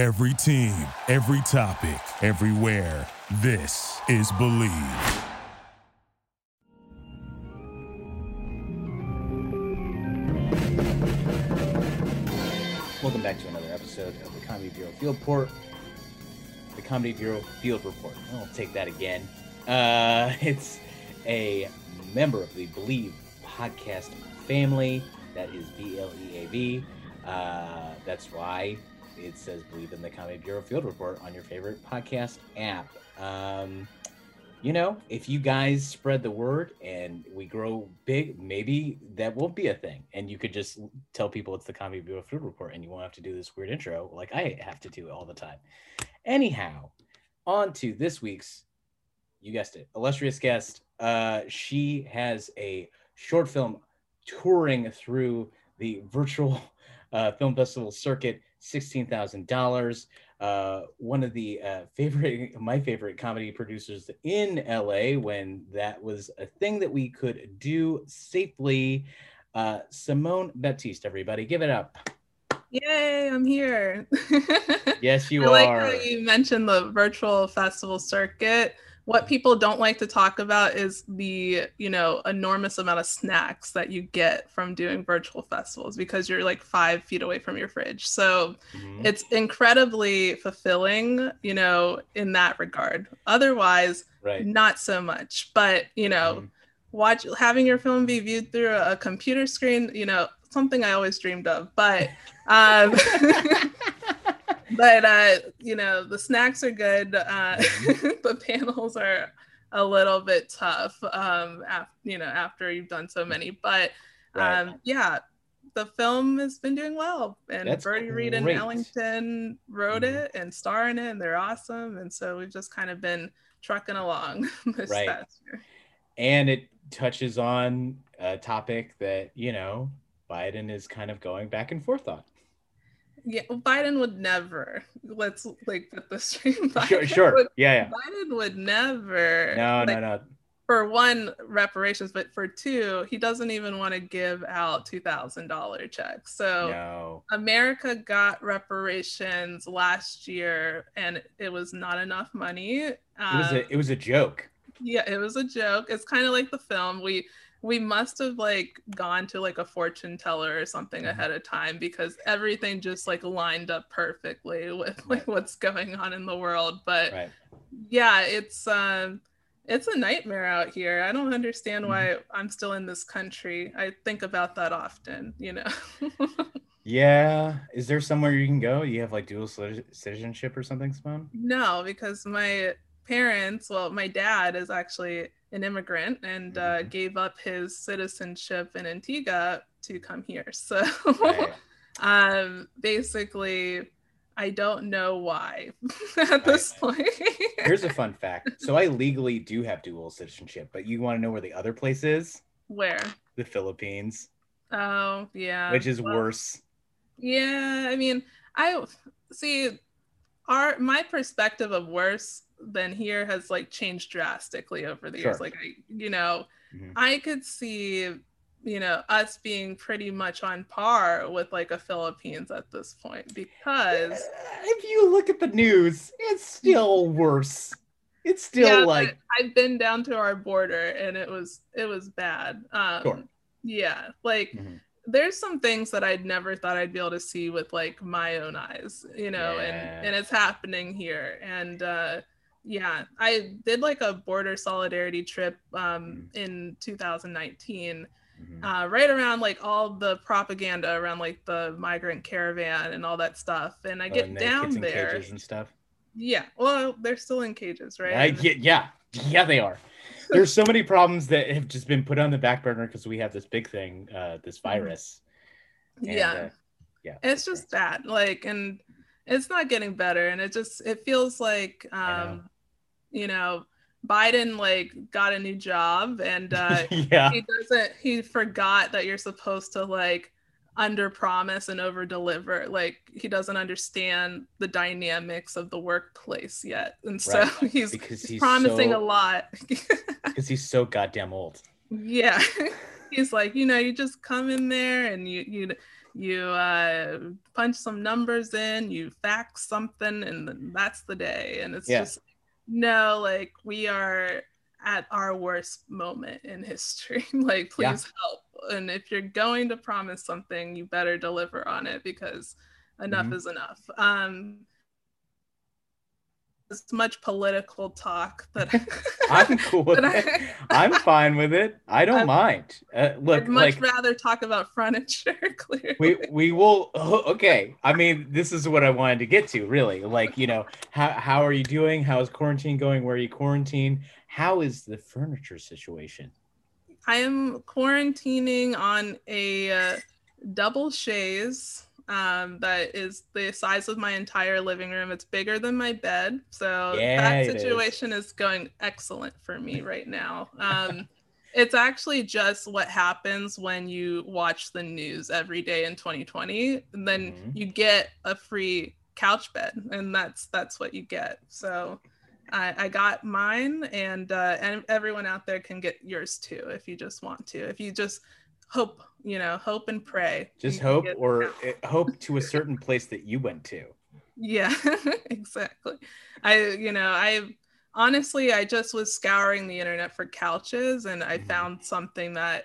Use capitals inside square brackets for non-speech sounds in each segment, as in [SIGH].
Every team, every topic, everywhere. This is Bleav. Welcome back to another episode of the Comedy Bureau Field Report. The Comedy Bureau Field Report. I'll take that again. Uh, [LAUGHS] it's a member of the Bleav podcast family. That is B L E A V. Uh, that's why it says Bleav in the Comedy Bureau Field Report on your favorite podcast app. Um, you know, if you guys spread the word and we grow big, maybe that won't be a thing. And you could just tell people it's the Comedy Bureau Food Report and you won't have to do this weird intro like I have to do all the time. Anyhow, on to this week's, you guessed it, illustrious guest. Uh, she has a short film touring through the virtual [LAUGHS] uh, film festival circuit, $16,000 uh, one of the uh, favorite, [LAUGHS] my favorite comedy producers in LA when that was a thing that we could do safely. Uh, Simone Baptiste, everybody, give it up. Yay, I'm here. [LAUGHS] yes, you I like how you mentioned the virtual festival circuit what people don't like to talk about is the you know enormous amount of snacks that you get from doing virtual festivals because you're like five feet away from your fridge so mm-hmm. it's incredibly fulfilling you know in that regard otherwise right. not so much but you know mm-hmm. watch having your film be viewed through a computer screen you know something i always dreamed of but um [LAUGHS] but uh, you know, the snacks are good. Uh, mm-hmm. [LAUGHS] the panels are a little bit tough. Um, after, you know, after you've done so many, but right. um, yeah, the film has been doing well, and That's Birdie Reed and Ellington wrote mm-hmm. it and star in it, and they're awesome. And so we've just kind of been trucking along [LAUGHS] this right. past year. And it touches on a topic that you know Biden is kind of going back and forth on. Yeah, Biden would never. Let's like put this [LAUGHS] straight. Biden sure, sure. Would, yeah, yeah. Biden would never. No, like, no, no. For one, reparations, but for two, he doesn't even want to give out two thousand dollar checks. So no. America got reparations last year, and it was not enough money. Um, it was a, um, it was a joke. Yeah, it was a joke. It's kind of like the film we we must have like gone to like a fortune teller or something mm-hmm. ahead of time because everything just like lined up perfectly with [LAUGHS] like right. what's going on in the world but right. yeah it's um it's a nightmare out here i don't understand mm-hmm. why i'm still in this country i think about that often you know [LAUGHS] yeah is there somewhere you can go you have like dual citizenship or something Simone? no because my parents well my dad is actually an immigrant and uh, mm-hmm. gave up his citizenship in Antigua to come here. [LAUGHS] So right. [LAUGHS] um, basically, I don't know why [LAUGHS] at this point. Here's a fun fact. So I legally do have dual citizenship, but you want to know where the other place is? Where? The Philippines. Oh, yeah. Which is well, worse. Yeah, I mean, I see our my perspective of worse than here has like changed drastically over the sure. years. Like I, you know, mm-hmm. I could see, you know, us being pretty much on par with like a Philippines at this point because if you look at the news, it's still worse. It's still yeah, like I've been down to our border and it was it was bad. Um sure. yeah, like mm-hmm there's some things that I'd never thought I'd be able to see with like my own eyes, you know, yeah. and and it's happening here. And uh yeah i did like a border solidarity trip um, mm. in 2019 mm-hmm. uh, right around like all the propaganda around like the migrant caravan and all that stuff and i oh, get and down there. and stuff? Yeah well they're still in cages right? I, yeah, yeah yeah they are. There's so many problems that have just been put on the back burner because we have this big thing uh, this mm-hmm. virus. And, yeah. uh, yeah it's just bad like and it's not getting better and it just it feels like um you know biden like got a new job and uh [LAUGHS] yeah. he doesn't he forgot that you're supposed to like under promise and over deliver like he doesn't understand the dynamics of the workplace yet and so right. [LAUGHS] he's, he's promising so, a lot. [LAUGHS] Because he's so goddamn old. Yeah. He's like you know you just come in there and you you You uh, punch some numbers in, you fax something, and that's the day. And it's Yeah. just no, like we are at our worst moment in history. [LAUGHS] like, Yeah. please help. And if you're going to promise something, you better deliver on it because enough Mhm. is enough. Um, as much political talk but [LAUGHS] I'm [LAUGHS] cool with that it. I'm fine with it. I don't I'm- mind. Uh, look, I'd much like rather talk about furniture. [LAUGHS] Clearly, we we will. oh, Okay, I mean, this is what I wanted to get to. Really, like you know, how how are you doing? How is quarantine going? Where are you quarantined? How is the furniture situation? I am quarantining on a uh, double chaise um, that is the size of my entire living room. It's bigger than my bed, so Yeah, that situation is. going excellent for me right now. Um, [LAUGHS] it's actually just what happens when you watch the news every day in 2020, and then Mhm. you get a free couch bed, and that's that's what you get. So. I, I got mine, and uh, and everyone out there can get yours too if you just want to. If you just hope, you know, hope and pray. Just hope, or hope to a certain place that you went to. yeah, [LAUGHS] exactly. I, you know, I honestly, I just was scouring the internet for couches, and I Mhm. found something that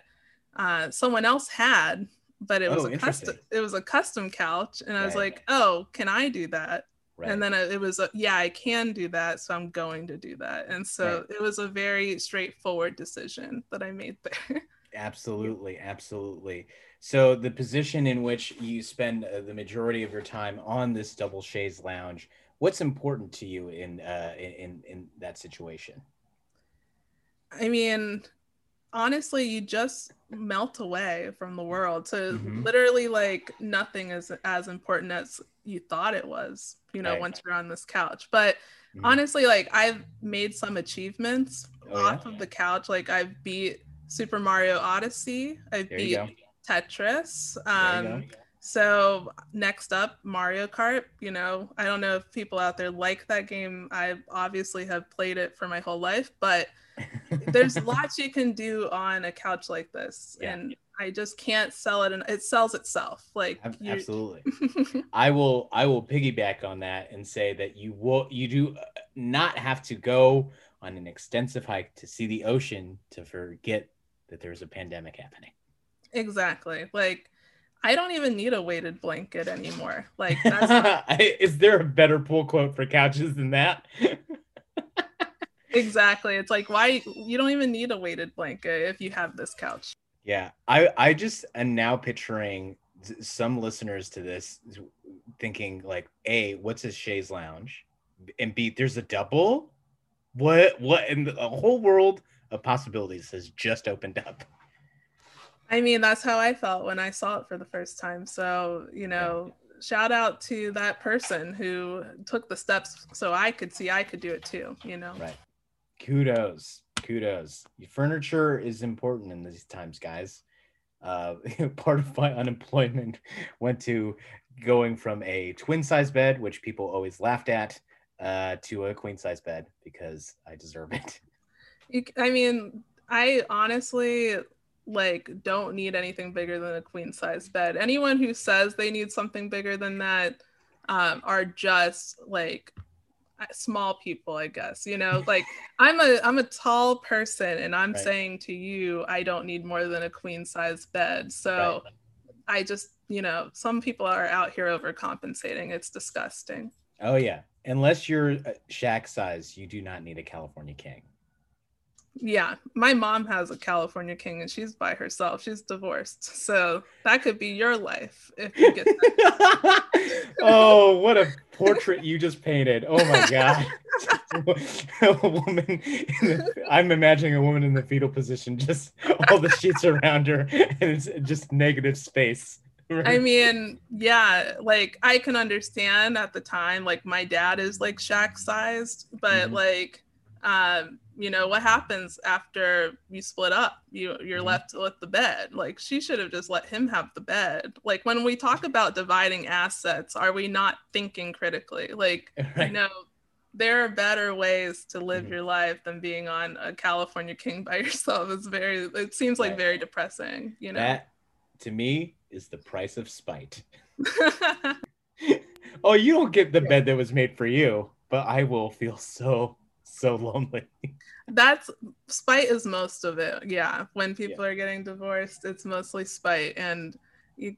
uh, someone else had, but it was Oh, a custom. It was a custom couch, and I was like, oh, can I do that? Right. And then it was, a, yeah, I can do that. So I'm going to do that. And so Right. it was a very straightforward decision that I made there. [LAUGHS] Absolutely, absolutely. So the position in which you spend uh, the majority of your time on this double chaise lounge, what's important to you in uh, in in that situation? I mean, honestly, you just melt away from the world. So Mhm. literally, like nothing is as important as you thought it was. You know, Right. once you're on this couch. But Mhm. honestly, like I've made some achievements Oh, yeah? off of the couch. Like I've beat Super Mario Odyssey. I There beat. Tetris. Um, so next up, Mario Kart. You know, I don't know if people out there like that game. I obviously have played it for my whole life, but [LAUGHS] there's lots you can do on a couch like this, Yeah. and I just can't sell it. And it sells itself. Like Absolutely. [LAUGHS] I will I will piggyback on that and say that you will you do uh, not have to go on an extensive hike to see the ocean to forget that there's a pandemic happening. exactly. Like I don't even need a weighted blanket anymore. Like [LAUGHS] that's Is there a better pull quote for couches than that? exactly. It's like why you don't even need a weighted blanket if you have this couch. Yeah, I I just am now picturing some listeners to this thinking like, a, what's a chaise lounge, and b, there's a double. What what? And the whole world of possibilities has just opened up. I mean, that's how I felt when I saw it for the first time. So, you know, shout out to that person who took the steps so I could see I could do it too, you know. Right. Kudos. Kudos. Furniture is important in these times, guys. Uh, [LAUGHS] part of my unemployment went to going from a twin size bed, which people always laughed at, uh, to a queen size bed because I deserve it. You, I mean, I honestly like don't need anything bigger than a queen size bed. Anyone who says they need something bigger than that um, are just like small people, I guess. You know, [LAUGHS] like I'm a I'm a tall person, and I'm Right. saying to you, I don't need more than a queen size bed. So I just, you know, some people are out here overcompensating. It's disgusting. Oh yeah. Unless you're uh, Shaq size, you do not need a California king. Yeah, my mom has a California king and she's by herself. She's divorced. So that could be your life if you get that. [LAUGHS] oh, what a portrait you just painted. Oh my god. [LAUGHS] [LAUGHS] a woman the, I'm imagining a woman in the fetal position, just all the sheets around her, and it's just negative space. I mean, yeah, like I can understand at the time, like my dad is like Shaq sized, but Mhm. like um, you know, what happens after you split up? You you're Mhm. left with the bed. Like she should have just let him have the bed. Like when we talk about dividing assets, are we not thinking critically? Like [LAUGHS] you know there are better ways to live Mhm. your life than being on a california king by [LAUGHS] yourself it's very it seems like Right. very depressing you know That to me is the price of spite. [LAUGHS] oh, you don't get the bed that was made for you, but I will feel so so lonely. [LAUGHS] That's spite is most of it. Yeah. When people yeah. are getting divorced, it's mostly spite and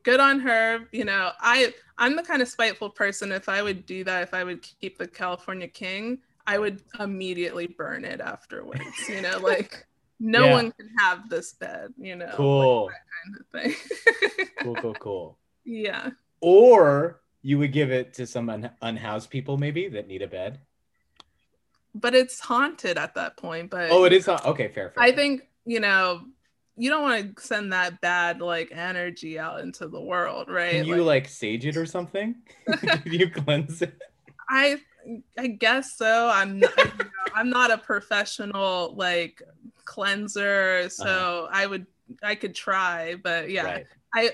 good on her. You know, I I'm the kind of spiteful person if I would do that, if I would keep the California King, I would immediately burn it afterwards. You know, [LAUGHS] like no yeah. one can have this bed, you know. Cool. Like kind of thing. [LAUGHS] cool, cool, cool. Yeah. Or you would give it to some un- unhoused people maybe that need a bed but it's haunted at that point. But oh, it is ha- okay. Fair. fair I think you know you don't want to send that bad like energy out into the world, right? Can you like, like sage it or something? [LAUGHS] [LAUGHS] You cleanse it? I I guess so. I'm not, you know, I'm not a professional like cleanser, so uh-huh. I would I could try, but yeah, right. I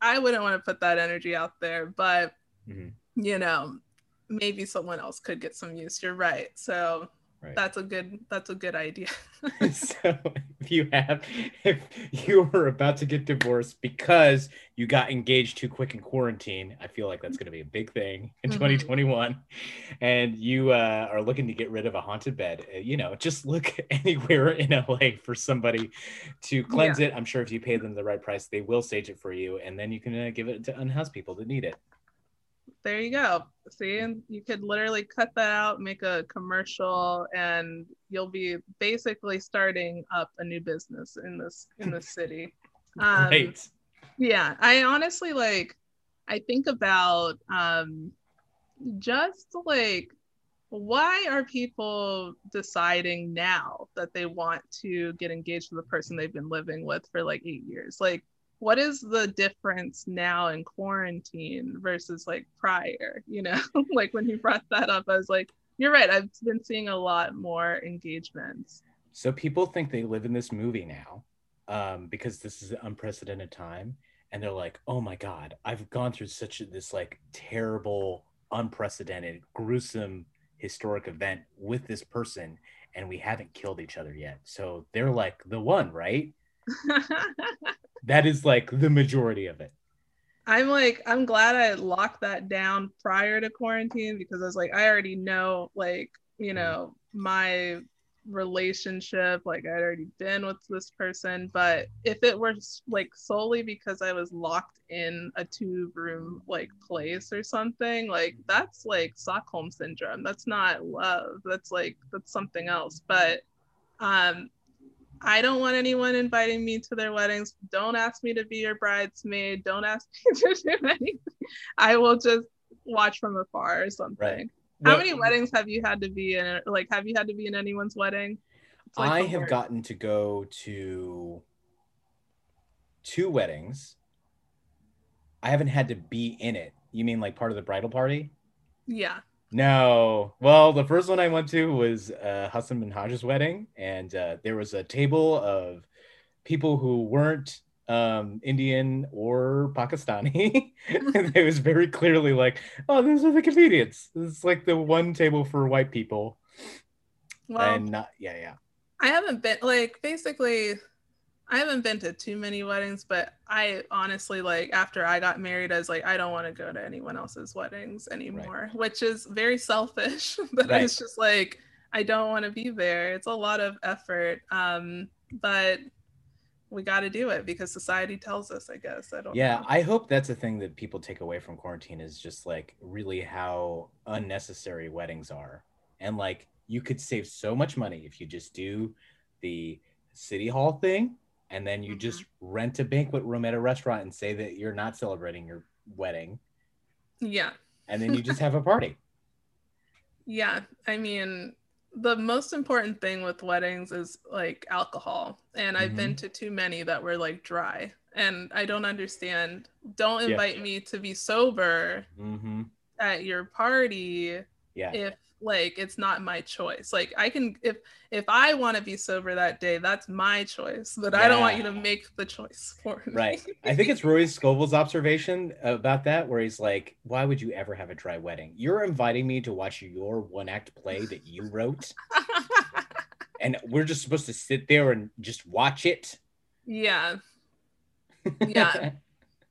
I wouldn't want to put that energy out there. But mm-hmm. you know, maybe someone else could get some use. You're right. So right. that's a good that's a good idea. [LAUGHS] [LAUGHS] so if you have if you were about to get divorced because you got engaged too quick in quarantine, I feel like that's going to be a big thing in mm-hmm. 2021. And you uh, are looking to get rid of a haunted bed, uh, you know, just look [LAUGHS] anywhere in LA for somebody to cleanse yeah. it. I'm sure if you pay them the right price, they will stage it for you, and then you can uh, give it to unhoused people that need it there you go. See, you could literally cut that out, make a commercial, and you'll be basically starting up a new business in this in this city. [LAUGHS] Um. Yeah, I honestly like. I think about um, just like why are people deciding now that they want to get engaged with the person they've been living with for like eight years? Like what is the difference now in quarantine versus like prior you know? [LAUGHS] Like when you brought that up i was like you're right i've been seeing a lot more engagements. So people think they live in this movie now um, because this is an unprecedented time and they're like oh my god i've gone through such a, this like terrible unprecedented gruesome historic event with this person and we haven't killed each other yet. So they're like the one right [LAUGHS] that is like the majority of it. I'm like, I'm glad I locked that down prior to quarantine because I was like, I already know, like, you mm-hmm. know, my relationship, like, I'd already been with this person. But if it were like solely because I was locked in a two room, like, place or something, like, that's like Stockholm syndrome. That's not love. That's like, that's something else. But, um, I don't want anyone inviting me to their weddings. Don't ask me to be your bridesmaid. Don't ask [LAUGHS] me to do anything. I will just watch from afar or something. Right. How well, many weddings have you had to be in? Like, have you had to be in anyone's wedding? Like I have gotten to go to two weddings. I haven't had to be in it. You mean like part of the bridal party? Yeah. No. Well, the first one I went to was uh, Hasan Minhaj's wedding, and uh, there was a table of people who weren't um, Indian or Pakistani. [LAUGHS] it was very clearly like, oh, these are the comedians. It's like the one table for white people. Well, and not, yeah, yeah. I haven't been like basically I haven't been to too many weddings, but I honestly like after I got married, I was like, I don't want to go to anyone else's weddings anymore, right. which is very selfish. [LAUGHS] but right. it's just like I don't want to be there. It's a lot of effort. Um, but we got to do it because society tells us, I guess. I don't Yeah, know. I hope that's a thing that people take away from quarantine is just like really how unnecessary weddings are. And like you could save so much money if you just do the city hall thing and then you mm-hmm. just rent a banquet room at a restaurant and say that you're not celebrating your wedding. Yeah. And then you just [LAUGHS] have a party. Yeah. I mean, the most important thing with weddings is like alcohol. And I've mm-hmm. been to too many that were like dry. And I don't understand. Don't invite yeah. me to be sober mm-hmm. at your party yeah. if like it's not my choice. Like i can if if i want to be sober that day that's my choice but yeah. i don't want you to make the choice for [LAUGHS] me. Right. I think it's Rory Scovel's observation about that where he's like why would you ever have a dry wedding? You're inviting me to watch your one act play that you wrote [LAUGHS] and we're just supposed to sit there and just watch it. Yeah. [LAUGHS] Yeah.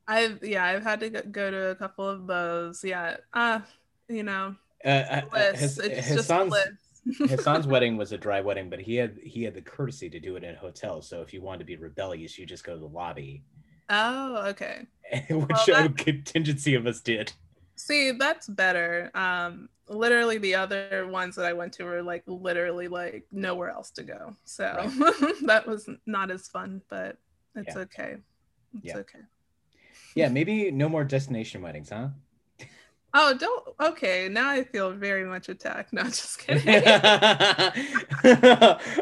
I've yeah, I've had to go to a couple of those. Yeah, uh, you know, Uh, uh, uh, bliss. His, it's just Hasan's, bliss. Hasan's [LAUGHS] wedding was a dry wedding, but he had he had the courtesy to do it in a hotel. So if you wanted to be rebellious, you just go to the lobby, oh, okay. [LAUGHS] which Well, a contingency of us did. See, that's better. Um, literally, the other ones that I went to were like literally like nowhere else to go. So [LAUGHS] that was not as fun, but it's Yeah. okay. It's Yeah. okay. Yeah, maybe no more destination weddings, huh? Oh, don't. Okay, now I feel very much attacked. [LAUGHS] No, just [LAUGHS] kidding. [LAUGHS]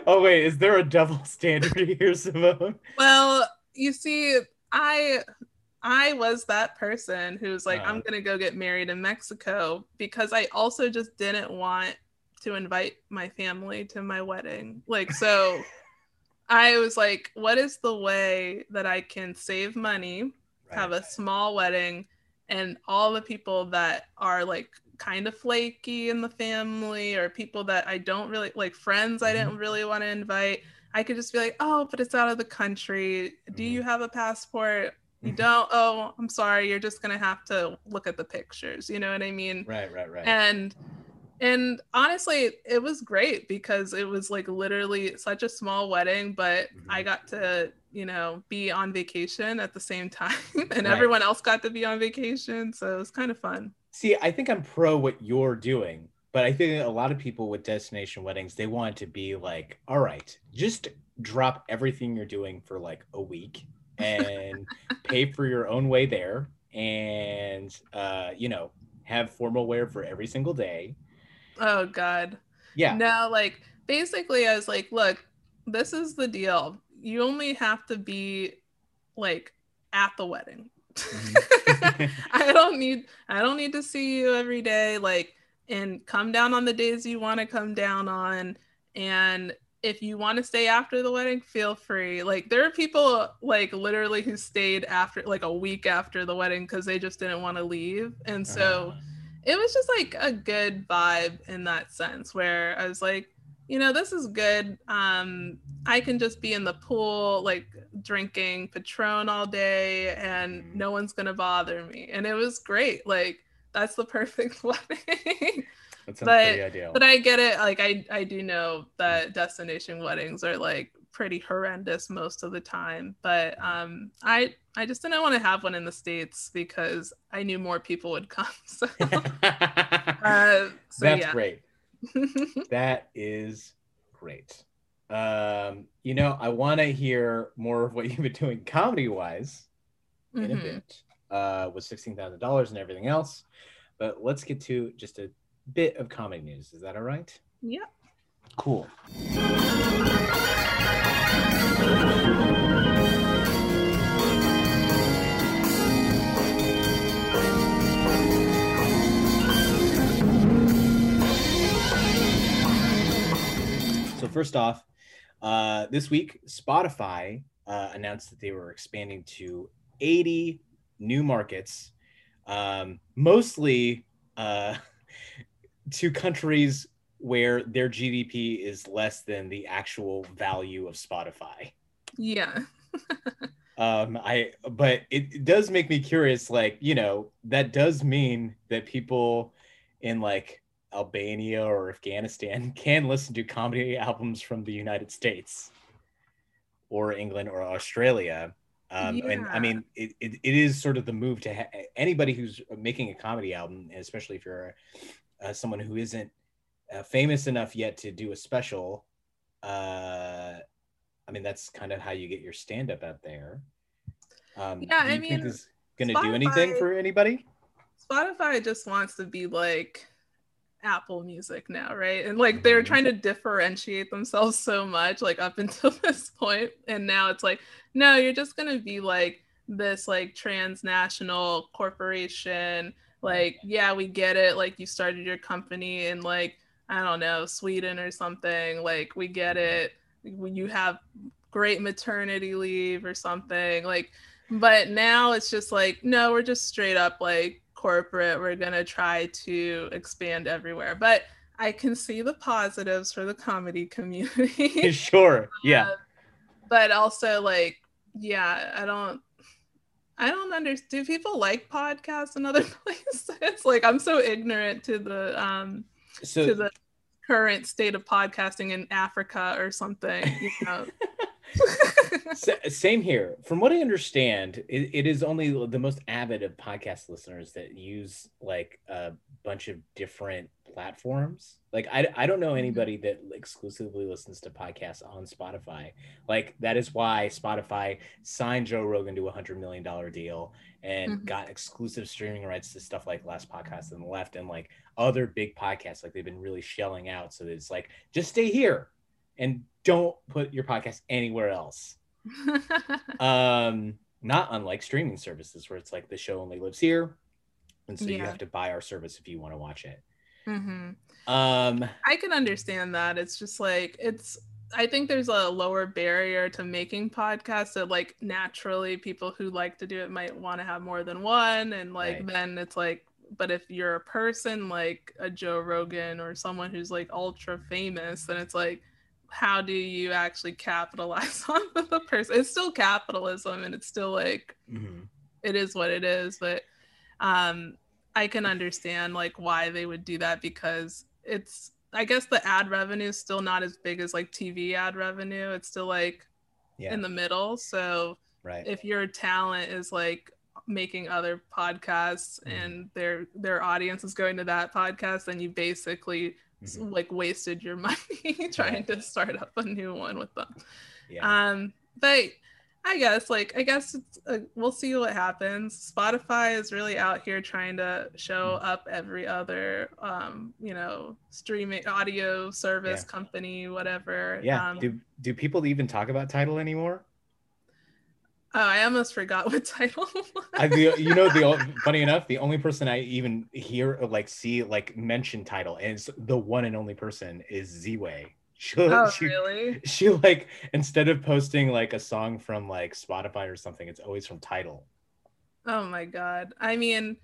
oh wait, is there a double standard here, Simone? well, you see, I I was that person who's like, Uh. I'm gonna go get married in Mexico because I also just didn't want to invite my family to my wedding. Like, so I was like, what is the way that I can save money, have a small wedding, and all the people that are like kind of flaky in the family or people that I don't really like friends I didn't really want to invite. I could just be like, oh, but it's out of the country. Do Mhm. you have a passport? You Mhm. don't? Oh, I'm sorry. You're just gonna have to look at the pictures. You know what I mean? Right, right, right. And and honestly, it was great because it was like literally such a small wedding, but I Mhm. got to, you know, be on vacation at the same [LAUGHS] time and Right. everyone else got to be on vacation. So it was kind of fun. See, I think I'm pro what you're doing, but I think a lot of people with destination weddings, they want to be like, all right, just drop everything you're doing for like a week [LAUGHS] and pay for your own way there and uh, you know, have formal wear for every single day. Oh God. Yeah. No, like basically I was like, look, this is the deal. You only have to be like at the wedding. Mhm. [LAUGHS] I don't need I don't need to see you every day like and come down on the days you want to come down on and if you want to stay after the wedding feel free like there are people like literally who stayed after like a week after the wedding because they just didn't want to leave and so Uh, it was just like a good vibe in that sense where I was like, you know, this is good. Um, I can just be in the pool, like drinking Patron all day, and Mhm. no one's gonna bother me. And it was great. Like that's the [LAUGHS] perfect wedding. but- pretty ideal. but I get it. Like I, I do know that destination weddings are like pretty horrendous most of the time. But um, I, I just didn't want to have one in the states because I knew more people would come. [LAUGHS] So. [LAUGHS] Uh, so That's yeah. great. [LAUGHS] That is great. Um, you know, I want to hear more of what you've been doing comedy wise in a Mhm. bit, uh, with sixteen thousand dollars and everything else. But let's get to just a bit of comedy news. Is that all right? Yeah. Cool. First off, uh, this week Spotify uh, announced that they were expanding to 80 new markets, um, mostly uh, [LAUGHS] to countries where their GDP is less than the actual value of Spotify. Yeah. [LAUGHS] Um, I but it, it does make me curious. Like you know, that does mean that people in like Albania or Afghanistan [LAUGHS] can listen to comedy albums from the United States or England or Australia. Um, And I mean, it, it, it is sort of the move to ha- anybody who's making a comedy album, especially if you're uh, someone who isn't uh, famous enough yet to do a special. Uh, I mean, that's kind of how you get your stand up out there. Um, Yeah, I think mean, this is going to do anything for anybody? Spotify just wants to be like Apple Music now, right? And like they're Mhm. trying to differentiate themselves so much, like up [LAUGHS] until this point, and now it's like, no, you're just gonna be like this like transnational corporation. Like, yeah, we get it. Like you started your company in like I don't know Sweden or something. Like we get it. When you have great maternity leave or something, like but now it's just like no we're just straight up like corporate we're gonna try to expand everywhere but i can see the positives for the comedy [LAUGHS] community [LAUGHS] sure. Yeah. Uh, but also like yeah i don't I don't understand. Do people like podcasts in other [LAUGHS] places? like I'm so ignorant to the um So to the current state of podcasting in Africa or something. You know. Sa- same here. From what I understand, it, it is only the most avid of podcast listeners that use like a bunch of different platforms. Like I, I don't know anybody that exclusively listens to podcasts on Spotify. Like that is why Spotify signed Joe Rogan to a hundred million dollar deal and Mhm. got exclusive streaming rights to stuff like Last Podcast on the Left and like other big podcasts. Like they've been really shelling out. So it's like just stay here and don't put your podcast anywhere else [LAUGHS] um not unlike streaming services where it's like the show only lives here and so you have to buy our service if you want to watch it hmm um I can understand that. It's just like it's I think there's a lower barrier to making podcasts that like naturally people who like to do it might want to have more than one and like Right. then it's like but if you're a person like a Joe Rogan or someone who's like ultra famous then it's like how do you actually capitalize [LAUGHS] on the person? It's still capitalism and it's still like mhm. it is what it is but um i can understand like why they would do that because it's i guess the ad revenue is still not as big as like tv ad revenue it's still like yeah in the middle so right if your talent is like making other podcasts Mhm. and their their audience is going to that podcast then you basically Mhm. like wasted your [LAUGHS] money trying to start up a new one with them yeah um, but I guess like I guess it's, uh, we'll see what happens. Spotify is really out here trying to show Mm. up every other um, you know, streaming audio service Yeah. company, whatever. yeah Um, do, do people even talk about Tidal anymore oh, I almost forgot what [LAUGHS] Tidal. I, the, you know the [LAUGHS] funny enough the only person i even hear like see like mention Tidal and it's the one and only person is z-way [LAUGHS] she, oh, she, really? she like instead of posting like a song from like spotify or something it's always from Tidal Oh my god. I mean,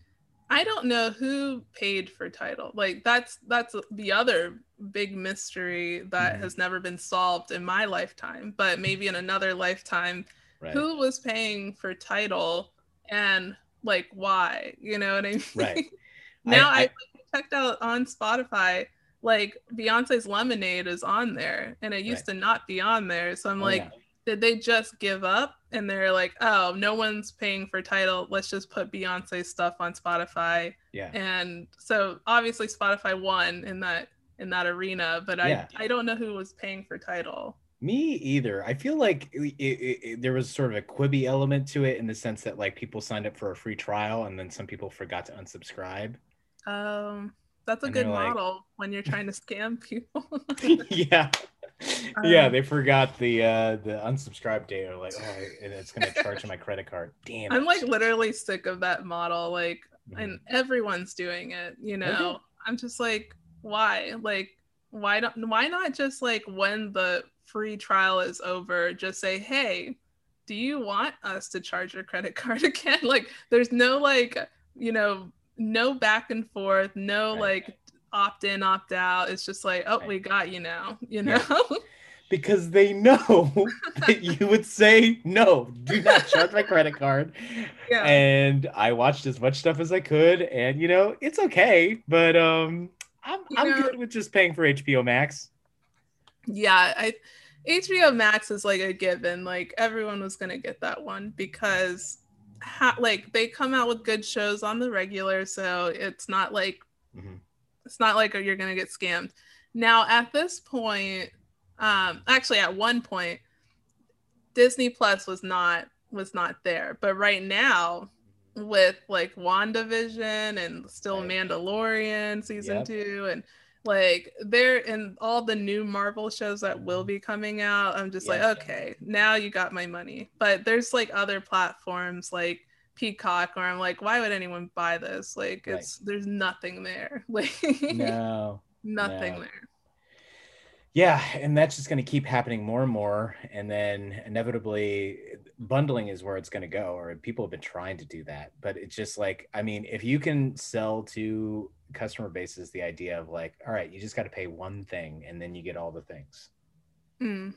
I don't know who paid for Tidal. Like that's that's the other big mystery that Mhm. has never been solved in my lifetime, but maybe in another lifetime right. who was paying for Tidal and like why you know what i mean? Right. [LAUGHS] now I- I, checked out on spotify like beyonce's lemonade is on there and it used to not be on there so i'm Oh, like yeah. did they just give up? And they're like oh no one's paying for Tidal let's just put beyonce stuff on spotify. Yeah. And so obviously spotify won in that in that arena but Yeah. i i don't know who was paying for Tidal Me either. I feel like it, it, it, there was sort of a Quibi element to it in the sense that like people signed up for a free trial and then some people forgot to unsubscribe. Um, that's a And good they're like- model when you're trying to scam [LAUGHS] people. [LAUGHS] yeah. yeah, Um, they forgot the uh the unsubscribe date or like oh and it's gonna charge my credit card. Damn. I'm like literally sick of that model. Like, Mhm. and everyone's doing it. You know, Okay. I'm just like, why? Like, why don't? Why not just like when the free trial is over, just say, hey, do you want us to charge your credit [LAUGHS] card again? like, there's no like, you know, no back and forth, no Right. like opt in, opt out. It's just like, oh, Right. we got you now. You know. [LAUGHS] because they know [LAUGHS] that you would say no, do not charge my credit card. Yeah. And I watched as much stuff as I could, and you know, it's okay, but um I'm You I'm know- good with just paying for HBO Max. yeah i hbo max is like a given like everyone was gonna get that one because ha- like they come out with good shows on the regular so it's not like Mhm. it's not like you're gonna get scammed now at this point um actually at one point disney plus was not was not there but right now with like WandaVision and still Right. Mandalorian season Yep. two and like they're in all the new Marvel shows that will mm-hmm. be coming out. I'm just Yes. like, okay, now you got my money. But there's like other platforms like Peacock where I'm like, why would anyone buy this? Like Right. it's there's nothing there. [LAUGHS] Like No. nothing no. there. Yeah, and that's just going to keep happening more and more. And then inevitably, bundling is where it's going to go, or people have been trying to do that. But it's just like, I mean, if you can sell to customer bases the idea of like, all right, you just got to pay one thing and then you get all the things. Mm.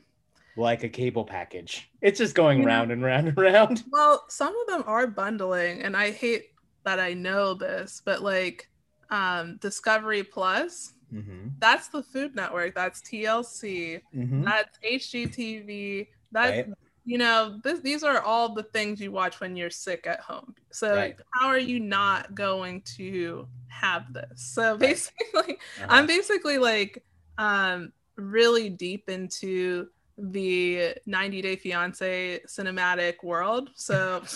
like a cable package. It's just going Yeah. round and round and round. [LAUGHS] Well, some of them are bundling, and I hate that I know this, but like um Discovery Plus, Mm-hmm. that's the Food Network, that's TLC, Mm-hmm. that's HGTV, that Right. you know, this, these are all the things you watch when you're sick at home. So Right. how are you not going to have this? So Right. basically, Uh-huh. I'm basically like um really deep into the 90 Day Fiance cinematic world. So [LAUGHS]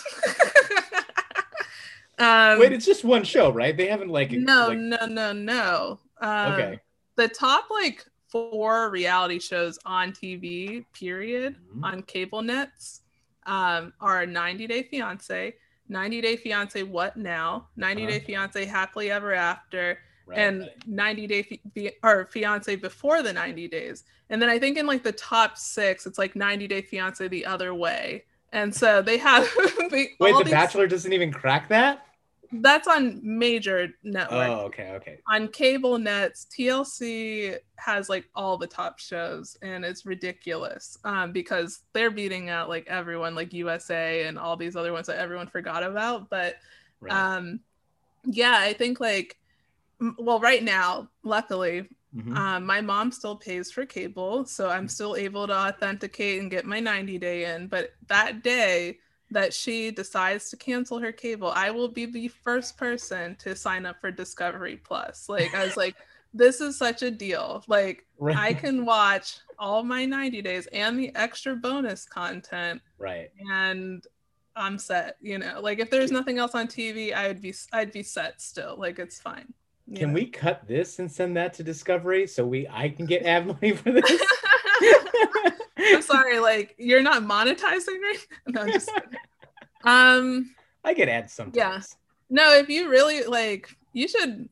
[LAUGHS] um Wait, it's just one show, right? They haven't like no, like- no, no, no. Um, Okay. The top like four reality shows on TV, period, Mhm. on cable nets, um, are 90 Day Fiance, 90 Day Fiance What Now, 90 Day Uh-huh. Fiance Happily Ever After, Right, and 90 Day Fi- Fi- or Fiance Before the 90 Days. And then I think in like the top six, it's like 90 Day Fiance the other way. And so they have [LAUGHS] they, Wait, The these- Bachelor doesn't even crack that? That's on major network Oh, okay, okay. on cable nets tlc has like all the top shows and it's ridiculous um, because they're beating out like everyone like usa and all these other ones that everyone forgot about but Right. um yeah i think like m- well right now luckily Mhm. um, my mom still pays for cable so i'm still able to authenticate and get my 90 day in but that day that she decides to cancel her cable i will be the first person to sign up for discovery plus like i was like [LAUGHS] this is such a deal like right. i can watch all my 90 days and the extra bonus content right. and i'm set you know like if there's nothing else on tv i would be i'd be set still like it's fine Can know? we cut this and send that to Discovery so we I can get [LAUGHS] ad money for this? [LAUGHS] I'm sorry, like you're not monetizing right? [LAUGHS] No, I'm just kidding. um I get ads sometimes. no, if you really like you should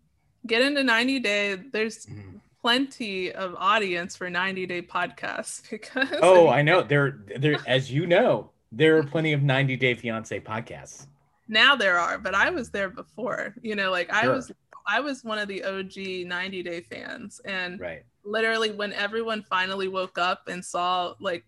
get into 90 day. There's Mhm. plenty of audience for 90 day podcasts [LAUGHS] because Oh, [LAUGHS] I know. There there as you know, there are plenty of 90 Day Fiance podcasts. Now there are, but I was there before. You know, like I Sure. was I was one of the OG 90 day fans and Right. literally when everyone finally woke up and saw like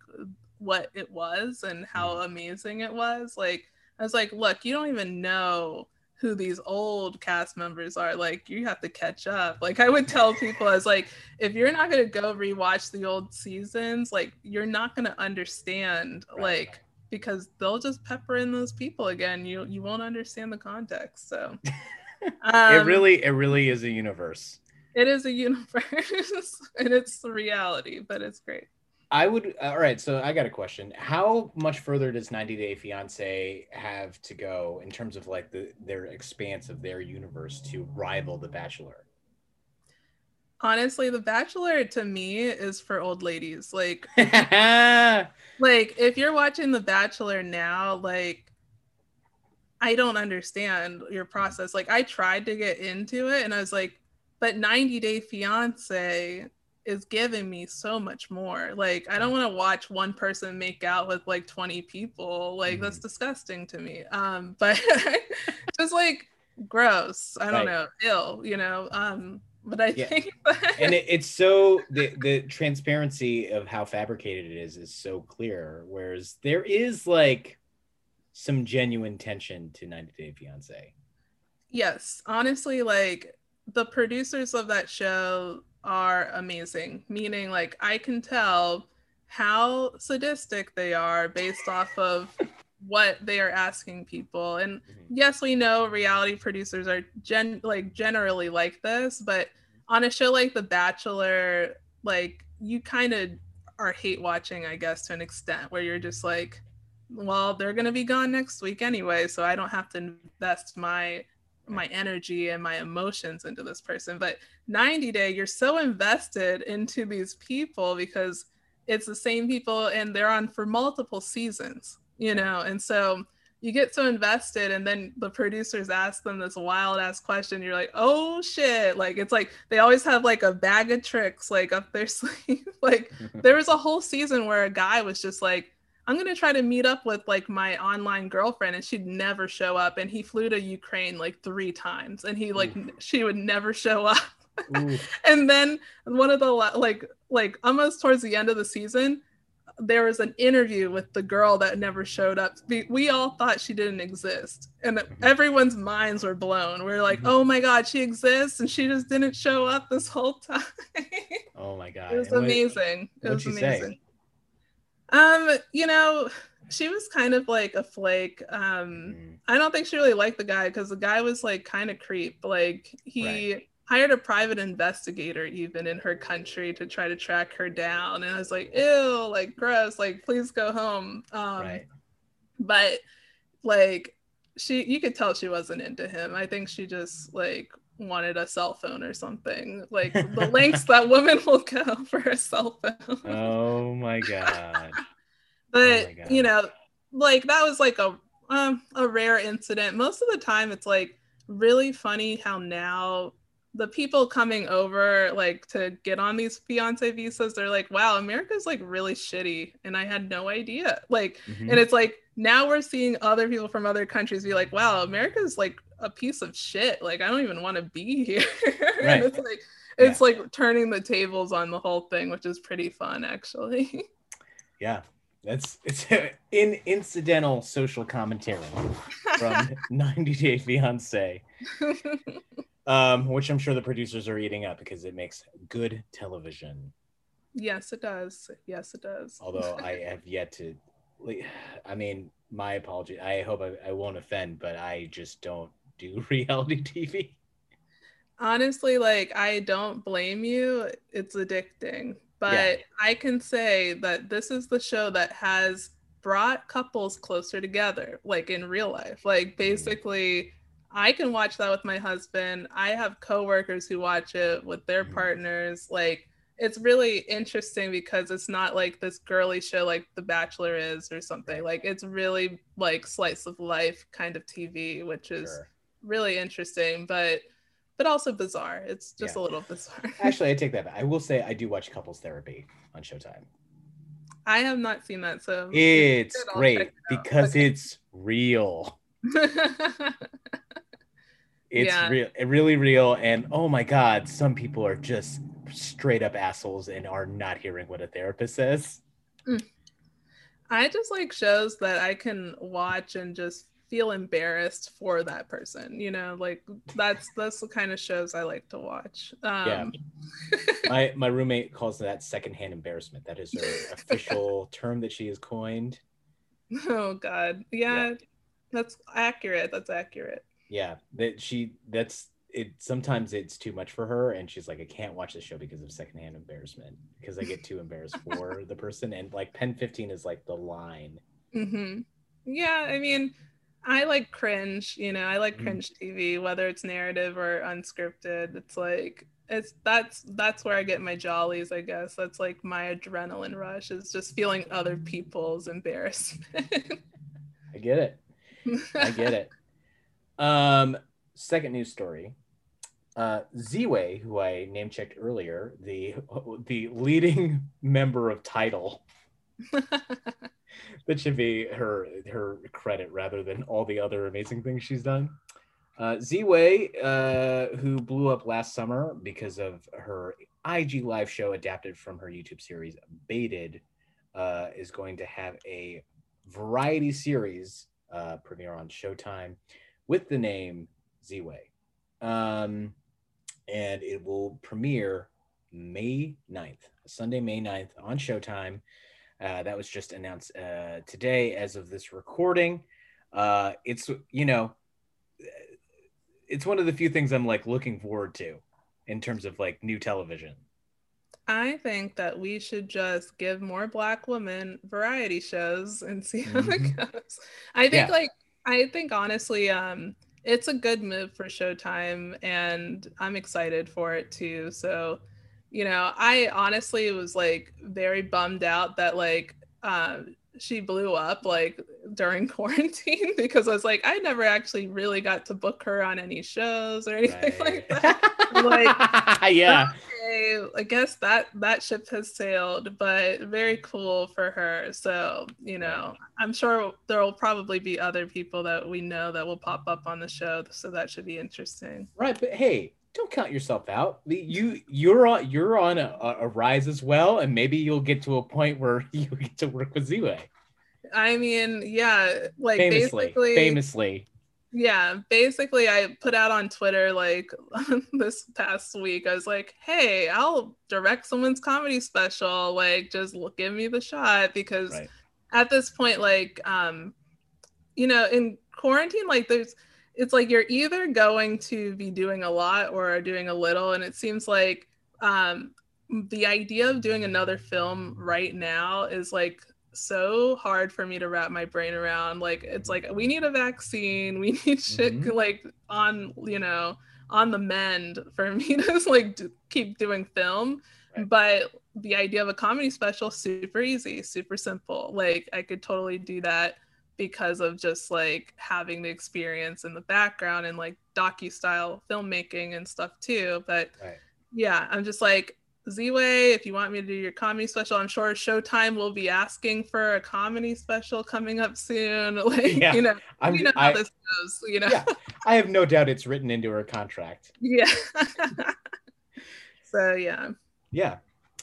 what it was and how Mm-hmm. amazing it was like i was like look you don't even know who these old cast members are like you have to catch up like i would [LAUGHS] tell people i was like if you're not going to go rewatch the old seasons like you're not going to understand Right, like. Because they'll just pepper in those people again you you won't understand the context so [LAUGHS] it um, really it really is a universe. it is a universe [LAUGHS] and it's the reality but it's great I would all right, so I got a question. How much further does 90 Day Fiance have to go in terms of like the their expanse of their universe to rival The Bachelor? Honestly the bachelor to me is for old ladies like [LAUGHS] [LAUGHS] like if you're watching the bachelor now like i don't understand your process. Like i tried to get into it and i was like but 90 day fiance is giving me so much more. Like i don't want to watch one person make out with like 20 people. Like that's Mhm. disgusting to me. Um [LAUGHS] but just like gross. I don't Right. know. Ill you know? Um but i Yeah. think [LAUGHS] and it, it's so the the transparency of how fabricated it is is so clear whereas there is like some genuine tension to 90 day fiance Yes, honestly, like the producers of that show are amazing. Meaning, like, I can tell how sadistic they are based off of what they are asking people. And mm-hmm. yes, we know reality producers are gen like generally like this, but on a show like The Bachelor, like you kind of are hate watching, I guess, to an extent where you're just like, well, they're gonna be gone next week anyway, so I don't have to invest my my energy and my emotions into this person. But 90 Day, you're so invested into these people because it's the same people and they're on for multiple seasons, you know, and so you get so invested and then the producers ask them this wild ass question. You're like oh shit. Like it's like they always have like a bag of tricks like up their [LAUGHS] sleeve. Like [LAUGHS] there was a whole season where a guy was just like i'm going to try to meet up with like my online girlfriend and she'd never show up and he flew to ukraine like three times and he like she would never show up. [LAUGHS] And then one of the like like almost towards the end of the season there was an interview with the girl that never showed up. We, all thought she didn't exist, and Mhm. everyone's minds were blown. We are like, Mhm. "Oh my god, she exists, and she just didn't show up this whole [LAUGHS] time." Oh my god. it was And what- amazing. It was she say? amazing. Um, you know, she was kind of like a flake. Um, Mm, I don't think she really liked the guy because the guy was like kind of creep. Like he Right. Hired a private investigator even in her country to try to track her down. And I was like, ew, like gross, like please go home. Um right. but like she you could tell she wasn't into him. I think she just like wanted a cell phone or something. Like the [LAUGHS] lengths that woman will go [LAUGHS] for a cell phone. Oh my god. [LAUGHS] but my God. you know like that was like a um, a rare incident most of the time it's like really funny how now the people coming over like to get on these fiance visas they're like wow america's like really shitty and i had no idea like Mhm. and it's like now we're seeing other people from other countries be like wow america's like a piece of shit like i don't even want to be [LAUGHS] here Right. and it's like it's like turning the tables on the whole thing which is pretty fun actually [LAUGHS] Yeah. That's it's [LAUGHS] in incidental social commentary from 90 Day Fiance, um, which I'm sure the producers are eating up because it makes good television. yes it does yes it does Although I [LAUGHS] have yet to, I mean, my apology. I hope I, I won't offend, but I just don't do [LAUGHS] reality TV. honestly like i don't blame you it's addicting but Yeah. i can say that this is the show that has brought couples closer together like in real life like basically i can watch that with my husband i have coworkers who watch it with their Mhm. partners like it's really interesting because it's not like this girly show like the bachelor is or something like it's really like slice of life kind of tv which is Sure. really interesting, but but also bizarre. It's just Yeah. a little [LAUGHS] bizarre. Actually, I take that back. I will say I do watch couples therapy on Showtime. I have not seen that, so It's great it because Okay. it's real. [LAUGHS] It's Yeah. real, really real. And oh my God, some people are just straight up assholes and are not hearing what a therapist says. I just like shows that I can watch and just feel embarrassed for that person. You know, like that's that's the kind of shows I like to watch. Um, [LAUGHS] My my roommate calls that secondhand embarrassment. That is her [LAUGHS] official term that she has coined. Oh God, yeah, that's accurate. That's accurate. Yeah, that she that's it. Sometimes it's too much for her, and she's like, I can't watch the show because of secondhand embarrassment because I get too embarrassed for the person. And like Pen fifteen is like the line. hmm Yeah, I mean, I like cringe. You know, I like Mhm. cringe TV, whether it's narrative or unscripted. It's like it's that's that's where I get my jollies. I guess that's like my adrenaline rush is just feeling other people's embarrassment. I get it. I get it. [LAUGHS] Um, second news story. Uh, Ziwe, who I name checked earlier, the the leading [LAUGHS] member of Tidal. [LAUGHS] That should be her her credit rather than all the other amazing things she's done. Uh, Ziwe, uh, who blew up last summer because of her IG live show adapted from her YouTube series Baited, uh, is going to have a variety series uh, premiere on Showtime with the name Ziwe. Um, and it will premiere May 9th, Sunday, May 9th on Showtime. Uh, that was just announced uh, today as of this recording. Uh, it's, you know, it's one of the few things I'm like looking forward to in terms of like new television. I think that we should just give more black women variety shows and see how Mhm. it goes. I think Yeah. like I think honestly um it's a good move for Showtime and I'm excited for it too. So, you know, I honestly was like very bummed out that like um she blew up like during [LAUGHS] quarantine because I was like I never actually really got to book her on any shows or anything [LAUGHS] like that. Like- [LAUGHS] yeah. Okay, I guess that that ship has sailed, but very cool for her. So, you know, I'm sure there will probably be other people that we know that will pop up on the show. So that should be interesting. Right, but hey, don't count yourself out. You you're on you're on a, a rise as well, and maybe you'll get to a point [LAUGHS] where you get to work with Ziwe. I mean, yeah, like Famously, basically, famously, yeah, basically, I put out on Twitter like [LAUGHS] this past week. I was like, "Hey, I'll direct someone's comedy special. Like, just give me the shot." Because right? at this point, like, um, you know, in quarantine, like, there's, it's like you're either going to be doing a lot or doing a little, and it seems like, um, the idea of doing another film right now is like so hard for me to wrap my brain around. Like it's like we need a vaccine, we [LAUGHS] need shit Mhm. like on you know on the mend for [LAUGHS] me to like do, keep doing film. Right. But the idea of a comedy special super easy, super simple. Like I could totally do that because of just like having the experience in the background and like docu style filmmaking and stuff too. But Right. yeah, I'm just like Ziwe, if you want me to do your comedy special, I'm sure Showtime will be asking for a comedy special coming up soon. [LAUGHS] Like, Yeah, you know, I'm, you know how I, this goes, you know? yeah, I have no doubt it's written into her contract. [LAUGHS] Yeah. [LAUGHS] so yeah. Yeah.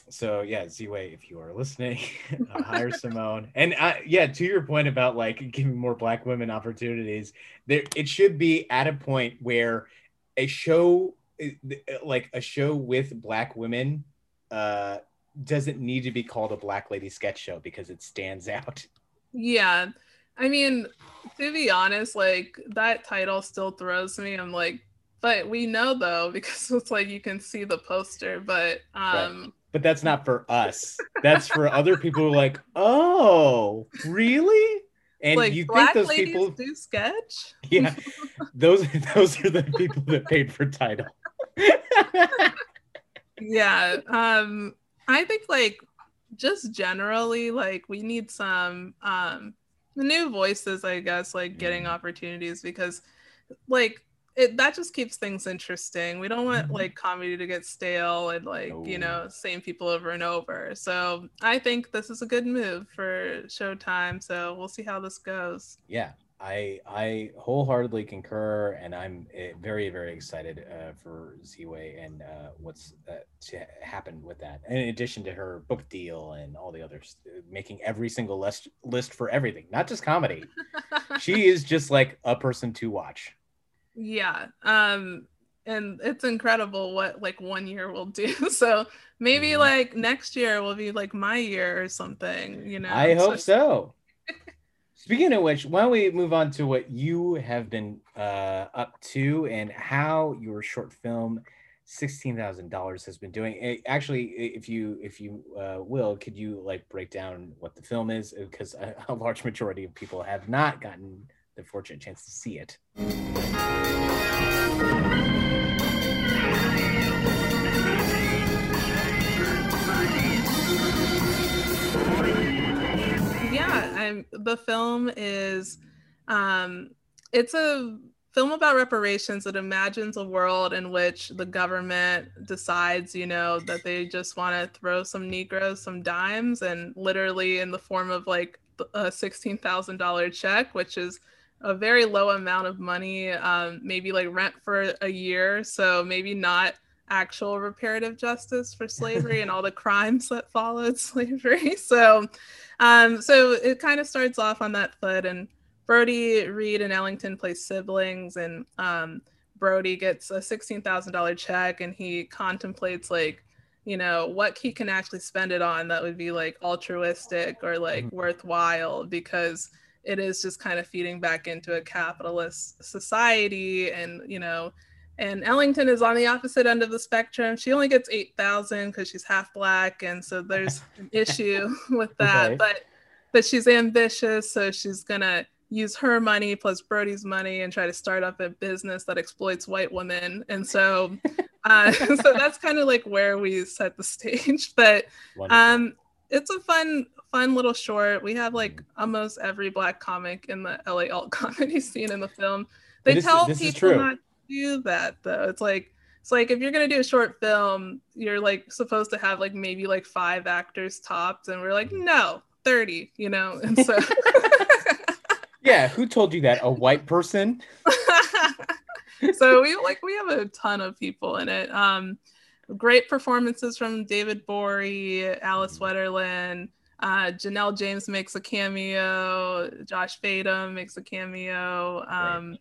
So yeah, Ziwe, if you are listening, [LAUGHS] uh, hire [LAUGHS] Simone. And uh, yeah, to your point about like giving more Black women opportunities, there it should be at a point where a show, uh, like a show with Black women, uh, doesn't need to be called a Black Lady sketch show because it stands [LAUGHS] out. Yeah. I mean, to be honest, like that title still throws me. I'm like, but we know though, because it's like you can see the poster, but um But that's not for us. That's for other people who are like, oh, really? And like you black think those people do sketch? [LAUGHS] yeah those those are the people that paid for title [LAUGHS] yeah um i think like just generally like we need some um new voices i guess like getting Mhm. opportunities because like it that just keeps things interesting. We don't want Mhm. like comedy to get stale and like you know same people over and over. So i think this is a good move for showtime so we'll see how this goes. Yeah i i wholeheartedly concur and i'm uh, very very excited uh, for Ziwe and uh, what's uh, to happen with that. In addition to her book deal and all the others uh, making every single list list for everything not just comedy. [LAUGHS] She is just like a person to watch Yeah. Um and it's incredible what like one year will do. [LAUGHS] So maybe Mhm. like next year will be like my year or something, you know. I hope just- so. [LAUGHS] Speaking of which, why don't we move on to what you have been uh, up to and how your short film, sixteen thousand dollars, has been doing? Eh, Actually, if you if you uh, will, could you like break down what the film is? Because a, a large majority of people have not gotten the fortunate chance to see it. Yeah, I'm the film is um it's a film about reparations that imagines a world in which the government decides, you know, that they just want to throw some Negroes some dimes and literally in the form of like a $16,000 check, which is a very low amount of money, um, maybe like rent for a year. So maybe not actual reparative justice for slavery and all the [LAUGHS] crimes that followed [LAUGHS] slavery. So, um, so it kind of starts off on that foot and Brody, Reed, and Ellington play siblings, and um, Brody gets a sixteen thousand dollar check, and he contemplates like, you know, what he can actually spend it on that would be like altruistic or like Mhm. worthwhile because it is just kind of feeding back into a capitalist society, and you know. And Ellington is on the opposite end of the spectrum. She only gets eight thousand because she's half black, and so there's [LAUGHS] an issue [LAUGHS] with that. Okay. But but she's ambitious, so she's gonna use her money plus Brody's money and try to start up a business that exploits white women. And so, [LAUGHS] uh, so that's kind of like where we set the stage. But Wonderful. um, it's a fun, fun little short. We have like mm-hmm. almost every black comic in the LA alt [LAUGHS] comedy scene in the film. They This tell this people not to do that though. It's like it's like if you're gonna do a short film, you're like supposed to have like maybe like five actors tops, and we're like mm-hmm. no, thirty, you know. [LAUGHS] And so [LAUGHS] yeah, who told you that? A white person? so we like we have a ton of people in it. Um, great performances from David Bory, Alice mm-hmm. Wetterlund, uh, Janelle James makes a cameo, Josh Fadem makes a cameo. Um, right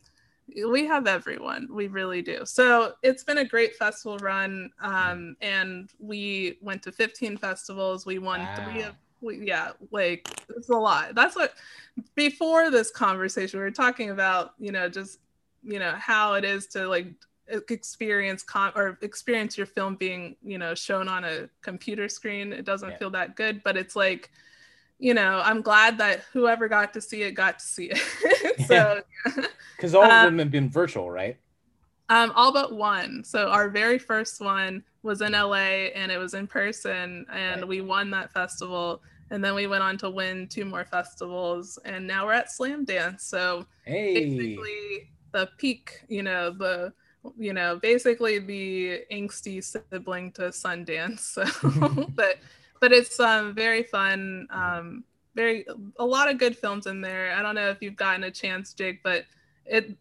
we have everyone. We really do. So it's been a great festival run. Um and we went to 15 festivals. We won wow. three of we, yeah like it's a lot. That's what before this conversation we were talking about you know just you know how it is to like experience com- or experience your film being you know shown on a computer screen it doesn't yeah. feel that good but it's like you know, I'm glad that whoever got to see it got to see it. [LAUGHS] so, because all of um, them have been virtual, right? Um, all but one. So our very first one was in LA and it was in person, and right. we won that festival. And then we went on to win two more festivals, and now we're at Slamdance So hey. basically, the peak, you know, the you know, basically the angsty sibling to Sundance. So, [LAUGHS] [LAUGHS] but but it's um very fun. Um, very a lot of good films in there. I don't know if you've gotten a chance, Jake, but it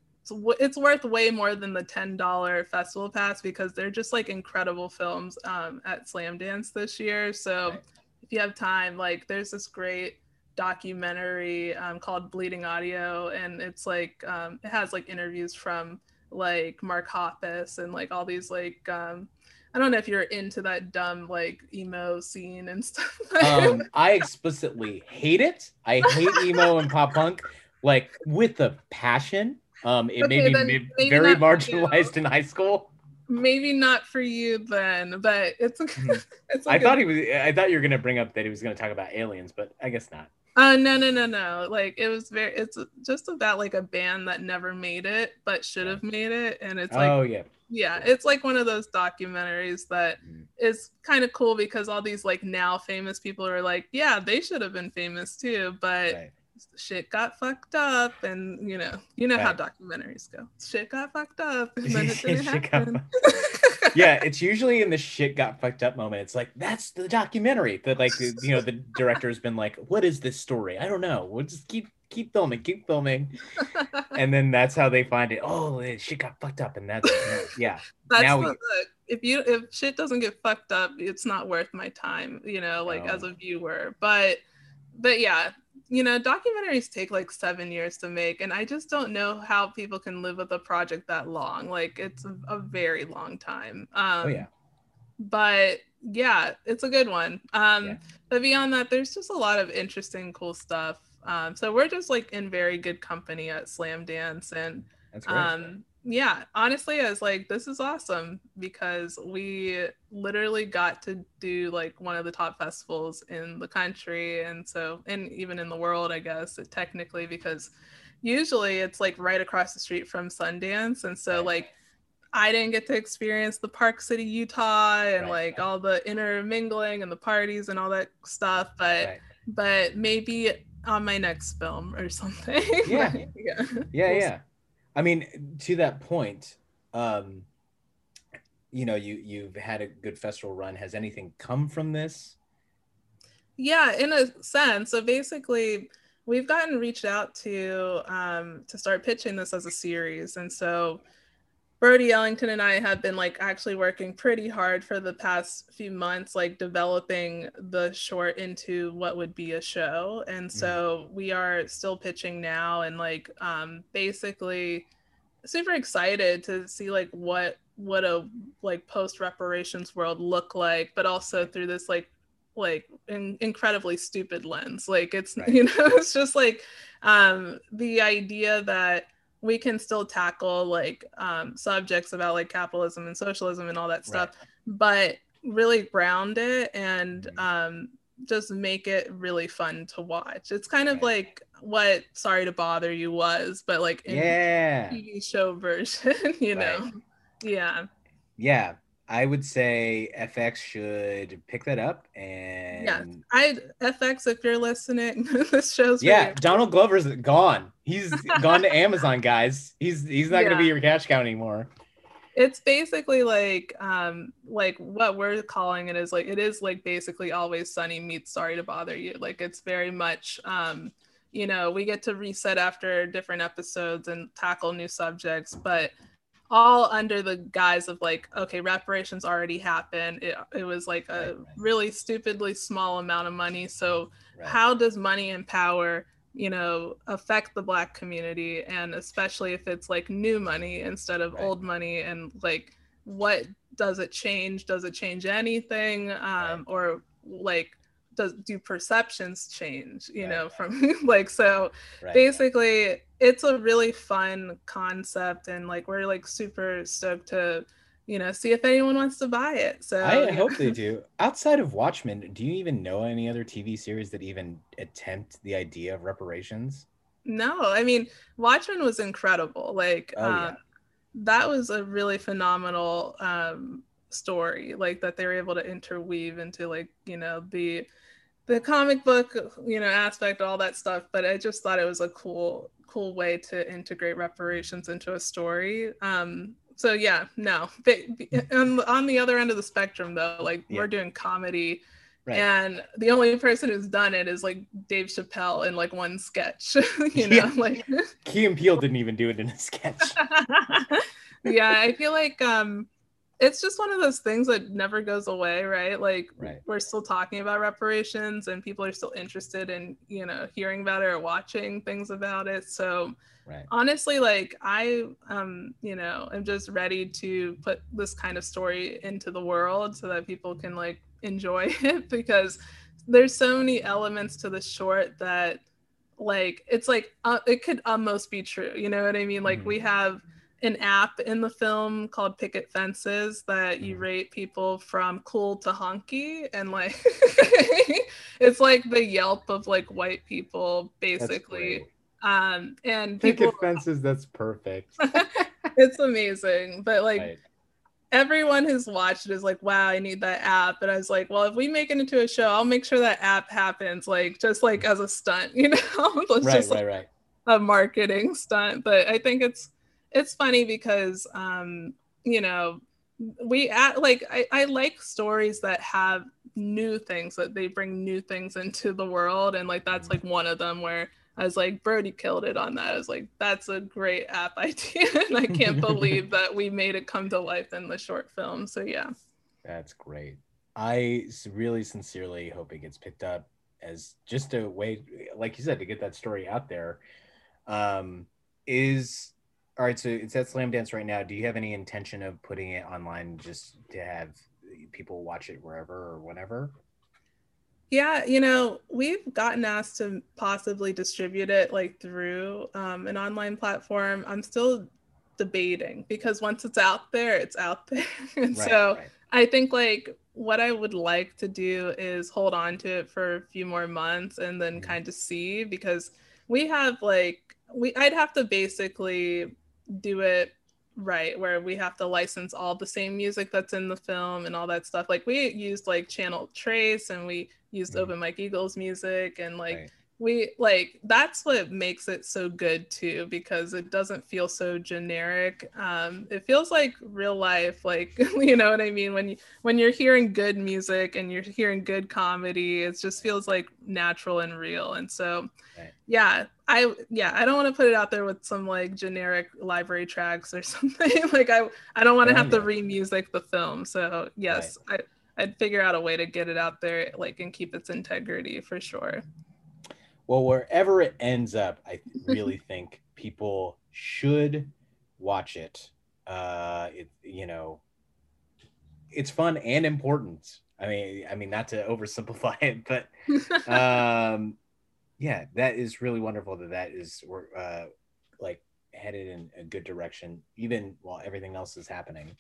it's worth way more than the ten dollar festival pass because they're just like incredible films um, at Slamdance this year. So right. if you have time, like there's this great documentary um, called Bleeding Audio, and it's like um, it has like interviews from like Mark Hoppus and like all these like um, I don't know if you're into that dumb like emo scene and [LAUGHS] stuff. um, I explicitly hate it. I hate emo and pop punk like with a passion. Um, it okay, made me maybe very marginalized in high school. Maybe not for you then, but it's. Mm-hmm. [LAUGHS] it's I thought he was. I thought you were gonna bring up that he was gonna talk about aliens, but I guess not. Uh no no no no. Like it was very it's just about like a band that never made it but should have made it and it's like oh yeah. yeah it's like one of those documentaries that mm. is kind of cool because all these like now famous people are like yeah they should have been famous too but right. shit got fucked up and you know you know right. how documentaries go. Shit got fucked up and then it [LAUGHS] didn't happen yeah it's usually in the shit got fucked up moment it's like that's the documentary that like you know the director has been like what is this story i don't know we'll just keep keep filming, keep filming. [LAUGHS] and then that's how they find it. Oh, eh, shit got fucked up. And that's, yeah. [LAUGHS] that's now we, if you, if shit doesn't get fucked up, it's not worth my time, you know, like as a viewer. But, but yeah, you know, documentaries take like seven years to make. And I just don't know how people can live with a project that long. Like it's a, a very long time. Um, oh, yeah. But yeah, it's a good one. Um, yeah. But beyond that, there's just a lot of interesting, cool stuff. Um, so we're just like in very good company at Slamdance, and um, yeah, honestly, I was like, this is awesome because we literally got to do like one of the top festivals in the country, and so and even in the world, I guess technically because usually it's like right across the street from Sundance, and so like. I didn't get to experience the Park City, Utah, and right. like all the intermingling and the parties and all that stuff. But right. but maybe on my next film or something. [LAUGHS] Yeah. yeah. Yeah. Yeah. I mean, to that point, um, you know, you you've had a good festival run. Has anything come from this? Yeah, in a sense. So basically, we've gotten reached out to um, to start pitching this as a series, and so Brody Ellington and I have been like actually working pretty hard for the past few months, like developing the short into what would be a show. And so mm. we are still pitching now and like um basically super excited to see like what what a like post reparations world look like, but also through this like like in, incredibly stupid lens. Like it's [LAUGHS] right. you know, it's just like um the idea that we can still tackle like um, subjects about like capitalism and socialism and all that stuff, right. but really ground it and mm-hmm. um, just make it really fun to watch. It's kind of like what Sorry to Bother You was, but like in yeah. TV show [LAUGHS] version, you know? Right. Yeah. Yeah. I would say FX should pick that up and yeah, I FX if you're listening, [LAUGHS] this show's yeah. You. Donald Glover's gone. He's gone to Amazon, guys. He's he's not yeah. gonna be your cash cow anymore. It's basically like um like what we're calling it is like it is like basically always sunny meets sorry to bother you. Like it's very much um you know we get to reset after different episodes and tackle new subjects, but all under the guise of like okay reparations already happened. It, it was like a Right, right. really stupidly small amount of money. So Right. how does money and power you know affect the black community? And especially if it's like new money instead of old money and like what does it change? Does it change anything? Um or like does do perceptions change you know from [LAUGHS] like so basically it's a really fun concept and like we're like super stoked to you know see if anyone wants to buy it so I yeah. hope they [LAUGHS] do. Outside of Watchmen, do you even know any other TV series that even attempt the idea of reparations? no i mean watchmen was incredible like Oh, yeah. um, that was a really phenomenal um story like that they were able to interweave into like you know the the comic book you know aspect all that stuff but i just thought it was a cool cool way to integrate reparations into a story um so yeah no but on, on the other end of the spectrum though like Yeah. we're doing comedy Right. and the only person who's done it is like dave chappelle in like one sketch [LAUGHS] you know Yeah. like Key and Peele didn't even do it in a sketch. [LAUGHS] yeah i feel like um it's just one of those things that never goes away right like Right. we're still talking about reparations and people are still interested in you know hearing about it or watching things about it so Right. honestly like i um you know am just ready to put this kind of story into the world so that people can like enjoy [LAUGHS] it because there's so many elements to the short that like it's like uh, it could almost be true you know what i mean like Mhm. we have an app in the film called picket fences that you Mhm. rate people from cool to honky and like [LAUGHS] it's like the yelp of like white people basically um and people Picket fences, that's perfect. [LAUGHS] it's amazing but like Right. everyone who's watched it is like wow i need that app and i was like well if we make it into a show i'll make sure that app happens like just like as a stunt [LAUGHS] you know it's Right, just like right, right. a marketing stunt but i think it's it's funny because um you know we at like I, I like stories that have new things that they bring new things into the world and like that's like one of them where I was like, Brody killed it on that. I was like, that's a great app [LAUGHS] idea. and I can't [LAUGHS] believe that we made it come to life in the short film. So yeah. That's great. I really sincerely hope it gets picked up as just a way, like you said, to get that story out there. Um, is all right. So it's at Slamdance right now. Do you have any intention of putting it online just to have people watch it wherever or whenever? Yeah, you know, we've gotten asked to possibly distribute it like through um, an online platform. I'm still debating because once it's out there, it's out [LAUGHS] there. and Right, so right. I think like what I would like to do is hold on to it for a few more months and then Mhm. kind of see because we have like we I'd have to basically do it right where we have to license all the same music that's in the film and all that stuff. Like we used like Channel Tres and we used Mhm. Open Mike Eagle's music and like Right. We like that's what makes it so good too because it doesn't feel so generic. Um it feels like real life like [LAUGHS] you know what i mean? When you when you're hearing good music and you're hearing good comedy it just feels like natural and real. And so Right. yeah i yeah i don't want to put it out there with some like generic library tracks or [LAUGHS] something. Like i i don't want to have to re-music the film. So yes i i'd figure out a way to get it out there like and keep its integrity for sure Well, wherever it ends up, I really [LAUGHS] think people should watch it. Uh, it you know, it's fun and important. I mean, I mean, not to oversimplify it, but um, yeah, that is really wonderful that that is we're uh, like headed in a good direction, even while everything else is happening.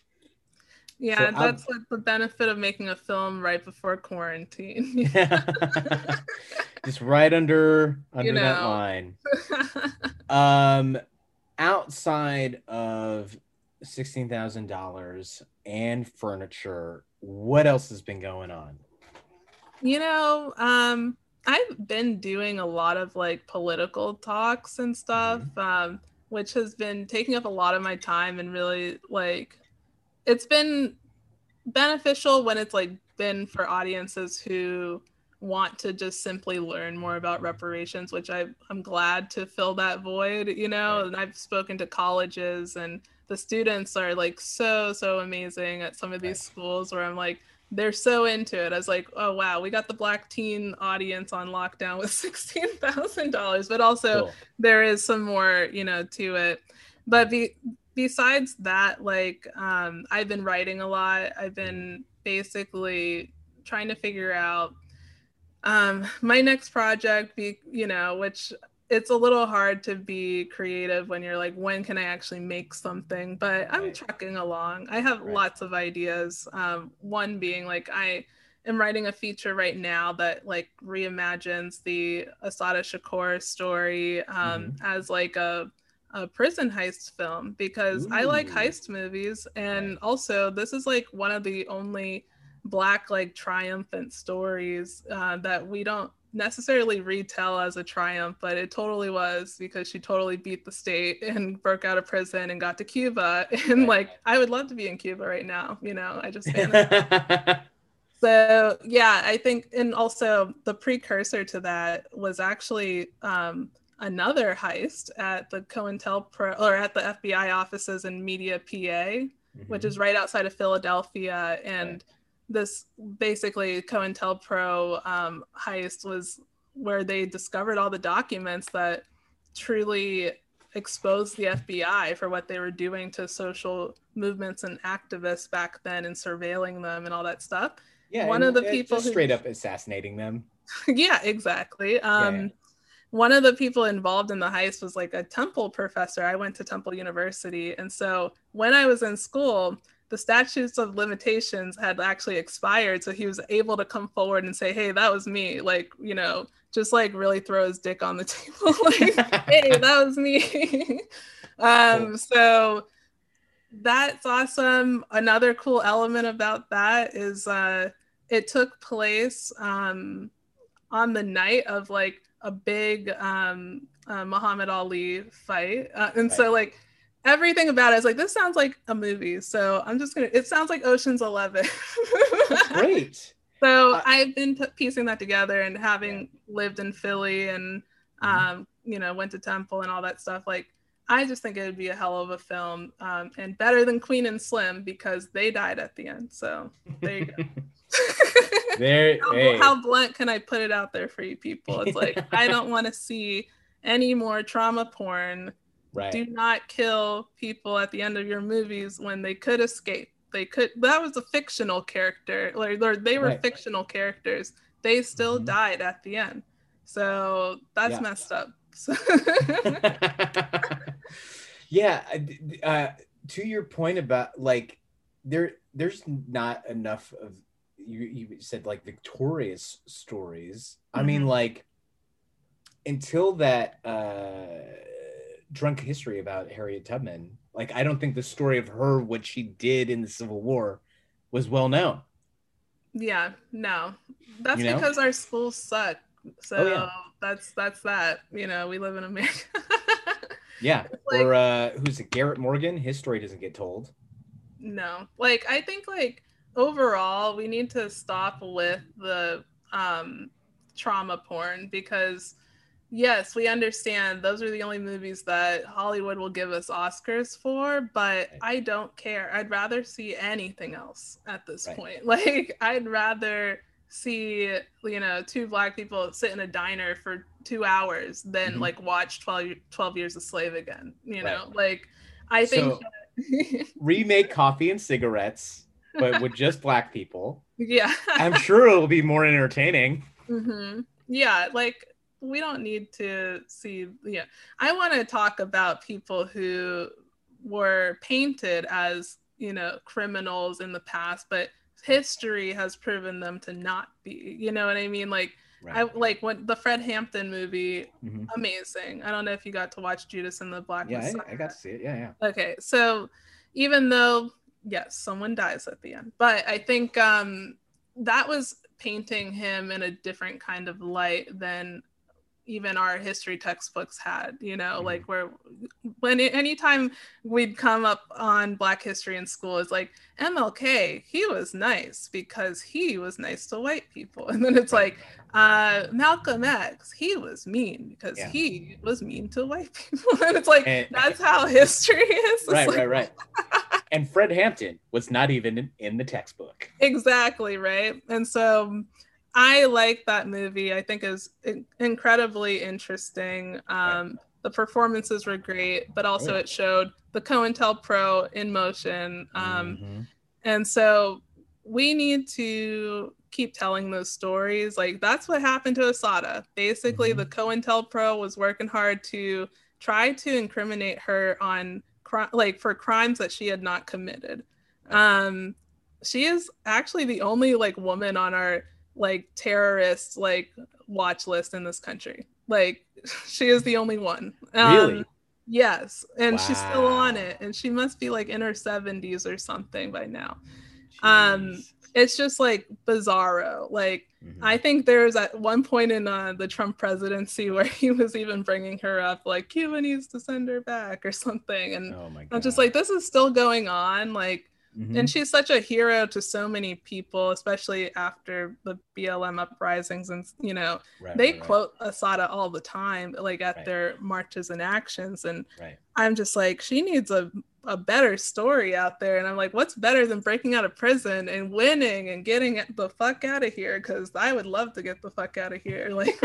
Yeah, So that's like the benefit of making a film right before quarantine. [LAUGHS] Yeah. [LAUGHS] Just right under under You that line. [LAUGHS] Um, outside of sixteen thousand dollars and furniture, what else has been going on? you know, um, I've been doing a lot of like political talks and stuff, um, which has been taking up a lot of my time and really like it's been beneficial when it's like been for audiences who want to just simply learn more about reparations which I, i'm glad to fill that void you know Right. and i've spoken to colleges and the students are like so so amazing at some of these Right. schools where I'm like they're so into it. I was like, oh wow, we got the black teen audience on lockdown with [LAUGHS] sixteen thousand dollars, but also Cool. there is some more you know to it but be, besides that like um i've been writing a lot i've been basically trying to figure out um my next project be you know which it's a little hard to be creative when you're like when can i actually make something but i'm Right. trucking along i have Right. lots of ideas um one being like i am writing a feature right now that like reimagines the Assata Shakur story um, Mm-hmm. as like a, a prison heist film because I like heist movies and also this is like one of the only black like triumphant stories uh, that we don't necessarily retell as a triumph but it totally was because she totally beat the state and broke out of prison and got to Cuba. [LAUGHS] And like I would love to be in Cuba right now you know I just [LAUGHS] so yeah i think and also the precursor to that was actually um, another heist at the cointelpro or at the fbi offices in media pa Mm-hmm. which is right outside of philadelphia and Right. this basically cointelpro um, heist was where they discovered all the documents that truly exposed the fbi for what they were doing to social movements and activists back then and surveilling them and all that stuff yeah, one of the people who- straight up assassinating them. [LAUGHS] yeah, exactly. Um, yeah. One of the people involved in the heist was like a Temple professor. I went to Temple University. And so when I was in school, the statutes of limitations had actually expired. So he was able to come forward and say, hey, that was me. Like, you know, just like really throw his dick on the [LAUGHS] table. like, hey, [LAUGHS] that was me. [LAUGHS] um. So that's awesome. Another cool element about that is uh, it took place um, on the night of like a big um, uh, Muhammad Ali fight, uh, and so like everything about it is like this sounds like a movie. So I'm just gonna. It sounds like Ocean's Eleven. Great. [LAUGHS] So Uh, I've been p- piecing that together and having lived in Philly and Mhm. um, you know went to Temple and all that stuff. Like I just think it would be a hell of a film um, and better than Queen and Slim because they died at the end. So there you go. [LAUGHS] [LAUGHS] There, how, hey. how blunt can I put it out there for you people? It's like [LAUGHS] I don't want to see any more trauma porn. right. Do not kill people at the end of your movies when they could escape. They could. That was a fictional character. Like or they were Right. fictional characters. They still Mhm. died at the end. So that's Yeah. messed up. So [LAUGHS] yeah I d- d- uh, to your point about like there there's not enough of you, you said like victorious stories i mean Mhm. like until that uh drunk history about harriet tubman like i don't think the story of her what she did in the civil war was well known yeah, no, that's You know? because our schools suck. So Oh, yeah. that's that's that. You know, we live in America. [LAUGHS] yeah like- or uh who's it garrett morgan his story doesn't get told no like i think like overall we need to stop with the um trauma porn because yes we understand those are the only movies that hollywood will give us oscars for but Right. i don't care i'd rather see anything else at this Right. point [LAUGHS] like i'd rather see you know two black people sit in a diner for two hours than Mhm. like watch 12, 12 years a slave again you Right. know like i think So- [LAUGHS] remake coffee and cigarettes but with just black people yeah i'm sure it'll be more entertaining hmm Yeah, like we don't need to see. Yeah, I want to talk about people who were painted as you know criminals in the past, but history has proven them to not be. You know what I mean? Like I like when the Fred Hampton movie, Mhm. amazing. I don't know if you got to watch Judas and the Black yeah Messiah. I, I got to see it yeah yeah Okay, so even though yes, someone dies at the end, but I think um that was painting him in a different kind of light than even our history textbooks had you know Mhm. like where when anytime we'd come up on black history in school it's like mlk he was nice because he was nice to white people [LAUGHS] and then it's like uh malcolm x he was mean because Yeah. he was mean to white people [LAUGHS] and it's like And- that's how history is It's right, like- right, right. [LAUGHS] and Fred Hampton was not even in, in the textbook. exactly right and so i like that movie. I think is incredibly interesting. Um the performances were great but also it showed the COINTELPRO in motion. Um Mhm. and so we need to keep telling those stories. Like that's what happened to Assata. Basically Mhm. the COINTELPRO was working hard to try to incriminate her on cri- like for crimes that she had not committed. Um she is actually the only like woman on our like terrorist like watch list in this country. Like [LAUGHS] she is the only one. Um, Really? yes. And she's still on it. And she must be like in her 70s or something by now. Um, it's just like bizarro. Like Mhm. I think there was at one point in uh, the Trump presidency [LAUGHS] where he was even bringing her up, like Cuba needs to send her back or something, and oh. I'm just like, this is still going on, like, Mhm. and she's such a hero to so many people, especially after the BLM uprisings, and you know, Right, they right, right, quote Assata all the time, like at Right. their marches and actions, and Right. I'm just like, she needs a a better story out there. And I'm like, what's better than breaking out of prison and winning and getting the fuck out of here? Because I would love to get the fuck out of here. [LAUGHS] Like,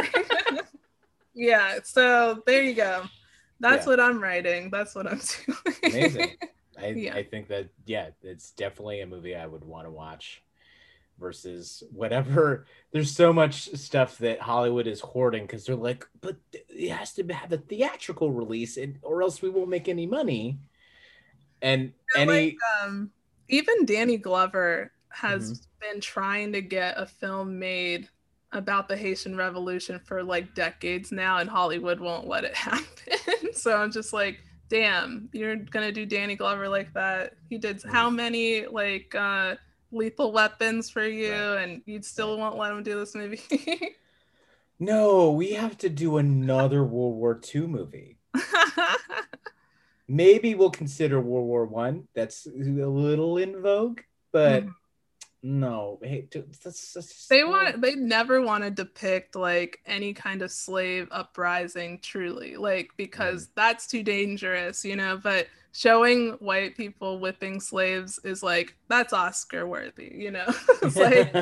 yeah. So there you go. That's Yeah. what I'm writing. That's what I'm [LAUGHS] doing. Amazing. I, Yeah. I think that yeah, it's definitely a movie I would want to watch versus whatever. [LAUGHS] There's so much stuff that Hollywood is hoarding because they're like, but it has to have a theatrical release, and, or else we won't make any money. And any like, um, even Danny Glover has Mm-hmm. been trying to get a film made about the Haitian Revolution for like decades now, and Hollywood won't let it [LAUGHS] happen. so I'm just like, damn, you're gonna do Danny Glover like that? He did how many like uh, lethal weapons for you, Right. and you still Right. won't let him do this movie? [LAUGHS] no, we have to do another World War II movie. [LAUGHS] Maybe we'll consider World War One. That's a little in vogue, but Mhm. No. Hey, t- that's, that's they want they never want to depict like any kind of slave uprising truly like because that's too dangerous you know but showing white people whipping slaves is like that's oscar worthy you know [LAUGHS] it's like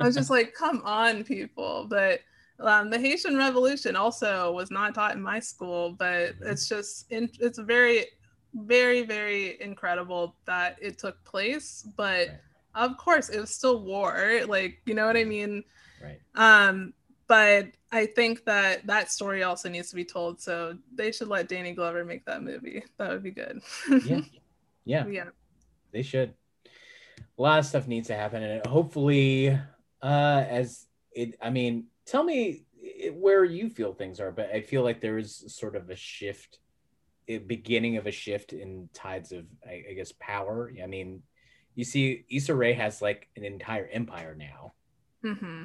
i was just like come on people but um, the haitian revolution also was not taught in my school but Mhm. it's just in, it's very very very incredible that it took place but Right. Of course it was still war like you know what i mean right. um but i think that that story also needs to be told so they should let danny glover make that movie that would be good Yeah. [LAUGHS] Yeah. yeah They should. A lot of stuff needs to happen, and hopefully, uh, as it. I mean, tell me where you feel things are, but I feel like there is sort of a shift, a beginning of a shift in tides of, I, I guess, power. I mean, you see, Issa Rae has like an entire empire now, hmm